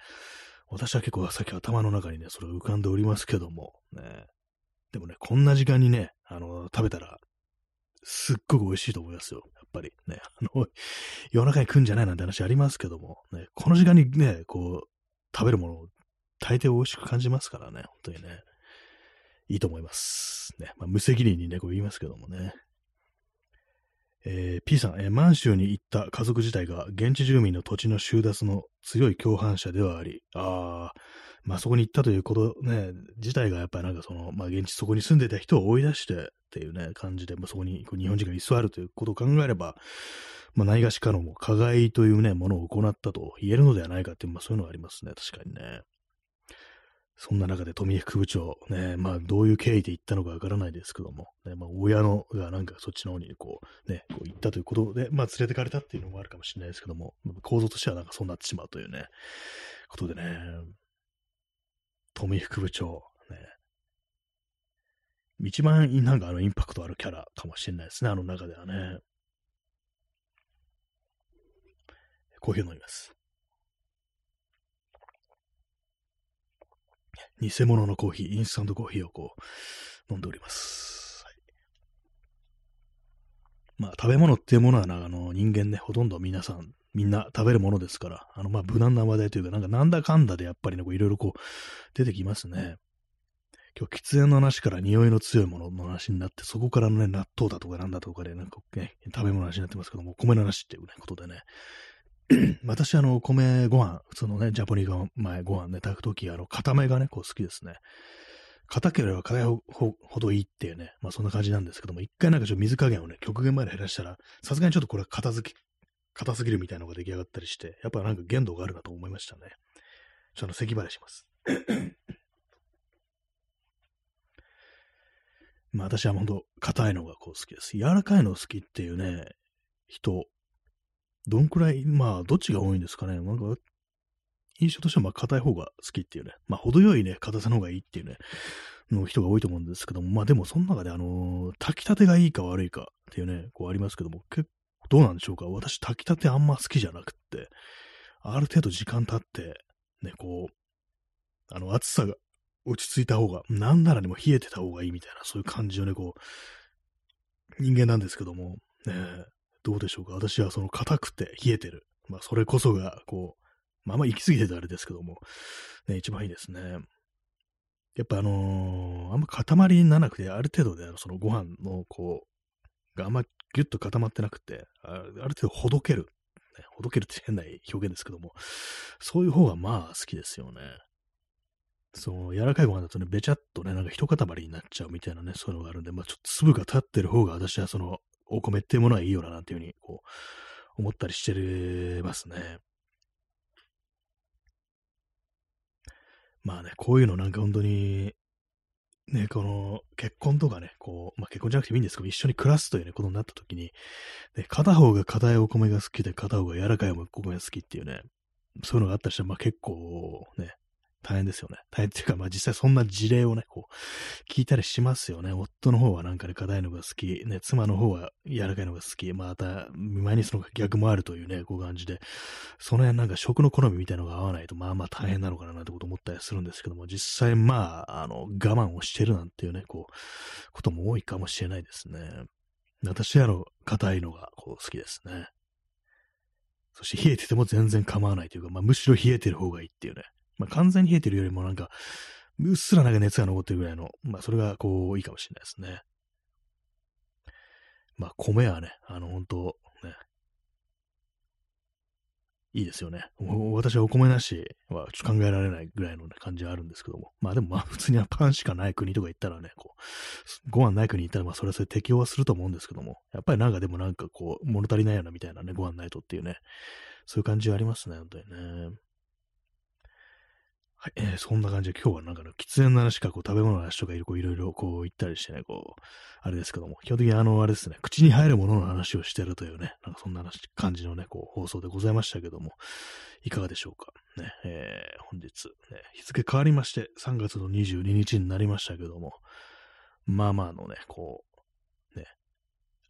私は結構さっき頭の中にね、それ浮かんでおりますけども、ね。でもね、こんな時間にね、あの、食べたら、すっごく美味しいと思いますよ。やっぱりね。あの、夜中に食うんじゃないなんて話ありますけども、ね、この時間にね、こう、食べるものを大抵美味しく感じますからね、本当にね。いいと思います。ね。まあ、無責任にね、こう言いますけどもね。えー、P さん、えー、満州に行った家族自体が現地住民の土地の収奪の強い共犯者ではあり、ああ、まあそこに行ったということね、自体がやっぱりなんかその、まあ現地そこに住んでた人を追い出してっていうね、感じで、まあそこにこう日本人が居座るということを考えれば、まあないがしかのも加害というね、ものを行ったと言えるのではないかっていう、まあそういうのがありますね、確かにね。そんな中で富井副部長、ね、まあどういう経緯で行ったのかわからないですけども、ね、まあ親のがなんかそっちの方にこう、ね、こう行ったということで、まあ連れてかれたっていうのもあるかもしれないですけども、構造としてはなんかそうなってしまうというね、ことでね、富井副部長、ね、一番なんかあのインパクトあるキャラかもしれないですね、あの中ではね。コーヒーを飲みます。偽物のコーヒー、インスタントコーヒーをこう、飲んでおります。まあ、食べ物っていうものはな、あの、人間ね、ほとんど皆さん、みんな食べるものですから、あの、まあ、無難な話題というか、なんか、なんだかんだでやっぱりね、こう、いろいろこう、出てきますね。今日、喫煙の話から匂いの強いものの話になって、そこからのね、納豆だとかなんだとかで、なんかね、食べ物の話になってますけども、米の話っていう、ことでね、私、あの、米ご飯、普通のね、ジャポニー前ご飯ね、炊くとき、あの、固めがね、こう好きですね。硬ければ硬いほどいいっていうね、まあそんな感じなんですけども、一回なんかちょっと水加減をね、極限まで減らしたら、さすがにちょっとこれ片付き、硬すぎるみたいなのが出来上がったりして、やっぱなんか限度があるなと思いましたね。ちょっと咳払いします。まあ私は本当硬いのがこう好きです。柔らかいの好きっていうね、人どんくらい、まあ、どっちが多いんですかね。なんか、印象としては、まあ、硬い方が好きっていうね。まあ、程よいね、硬さの方がいいっていうね、の人が多いと思うんですけども、まあ、でも、その中で、あのー、炊きたてがいいか悪いかっていうね、こうありますけども、結構、どうなんでしょうか。私、炊きたてあんま好きじゃなくって、ある程度時間経って、ね、こう、あの、暑さが落ち着いた方が、なんならでも冷えてた方がいいみたいな、そういう感じをね、こう、人間なんですけども、ね、どうでしょうか？私はその硬くて冷えてる。まあ、それこそが、こう、まああんま行き過ぎてたあれですけども、ね、一番いいですね。やっぱあのー、あんま塊にならなくて、ある程度で、そのご飯の、こう、があんまギュッと固まってなくて、ある程度ほどける。ね、ほどけるって変な表現ですけども、そういう方がまあ好きですよね。その柔らかいご飯だとね、べちゃっとね、なんか一塊になっちゃうみたいなね、そういうのがあるんで、まあちょっと粒が立ってる方が私はそのお米っていうものはいいよな、なんていうふうに、こう、思ったりしてますね。まあね、こういうのなんか本当に、ね、この結婚とかね、こう、まあ結婚じゃなくてもいいんですけど、一緒に暮らすというね、ことになった時に、ね、片方が硬いお米が好きで、片方が柔らかいお米が好きっていうね、そういうのがあったりしたら、まあ結構ね、大変ですよね。大変っていうか、まあ実際そんな事例をね、こう、聞いたりしますよね。夫の方はなんかね、硬いのが好き、ね、妻の方は柔らかいのが好き、また、前にその逆もあるというね、こう感じで、その辺なんか食の好みみたいのが合わないと、まあまあ大変なのかななんてこと思ったりするんですけども、実際まあ、あの、我慢をしてるなんていうね、こう、ことも多いかもしれないですね。私はあの、硬いのがこう好きですね。そして冷えてても全然構わないというか、まあ、むしろ冷えてる方がいいっていうね、まあ、完全に冷えてるよりもなんか、うっすらなんか熱が残ってるぐらいの、まあ、それがこう、いいかもしれないですね。まあ、米はね、あの、本当ね、いいですよね。私はお米なしはちょっと考えられないぐらいの、ね、感じはあるんですけども。まあでもまあ普通にはパンしかない国とか行ったらね、こう、ご飯ない国行ったらまあそれはそれ適用はすると思うんですけども。やっぱりなんかでもなんかこう、物足りないようなみたいなね、ご飯ないとっていうね、そういう感じはありますね、本当にね。はい、えー、そんな感じで今日はなんか、ね、喫煙の話か、こう、食べ物の話とかいろいろこう言ったりしてね、こう、あれですけども、基本的にあの、あれですね、口に入るものの話をしてるというね、なんかそんな感じのね、こう、放送でございましたけども、いかがでしょうか？ね、えー、本日、ね、日付変わりまして、3月の22日になりましたけども、まあまあのね、こう、ね、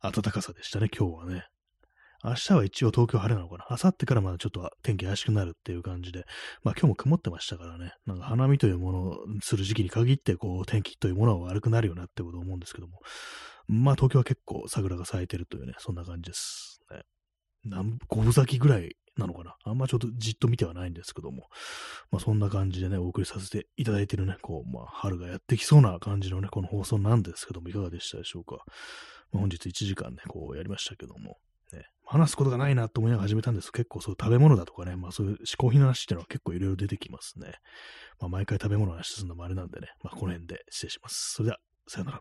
暖かさでしたね、今日はね。明日は一応東京晴れなのかな？明後日からまだちょっと天気怪しくなるっていう感じで、まあ今日も曇ってましたからね、なんか花見というものをする時期に限って、こう天気というものは悪くなるよなってことを思うんですけども、まあ東京は結構桜が咲いてるというね、そんな感じです。ね、何、五分咲きぐらいなのかな？あんまちょっとじっと見てはないんですけども、まあそんな感じでね、お送りさせていただいてるね、こう、まあ春がやってきそうな感じのね、この放送なんですけども、いかがでしたでしょうか？ま、本日1時間ね、こうやりましたけども、話すことがないなと思いながら始めたんです結構そう食べ物だとかね、まあそういう嗜好品の話っていうのは結構いろいろ出てきますね。まあ毎回食べ物の話するのもあれなんでね、まあこの辺で失礼します。それでは、さよなら。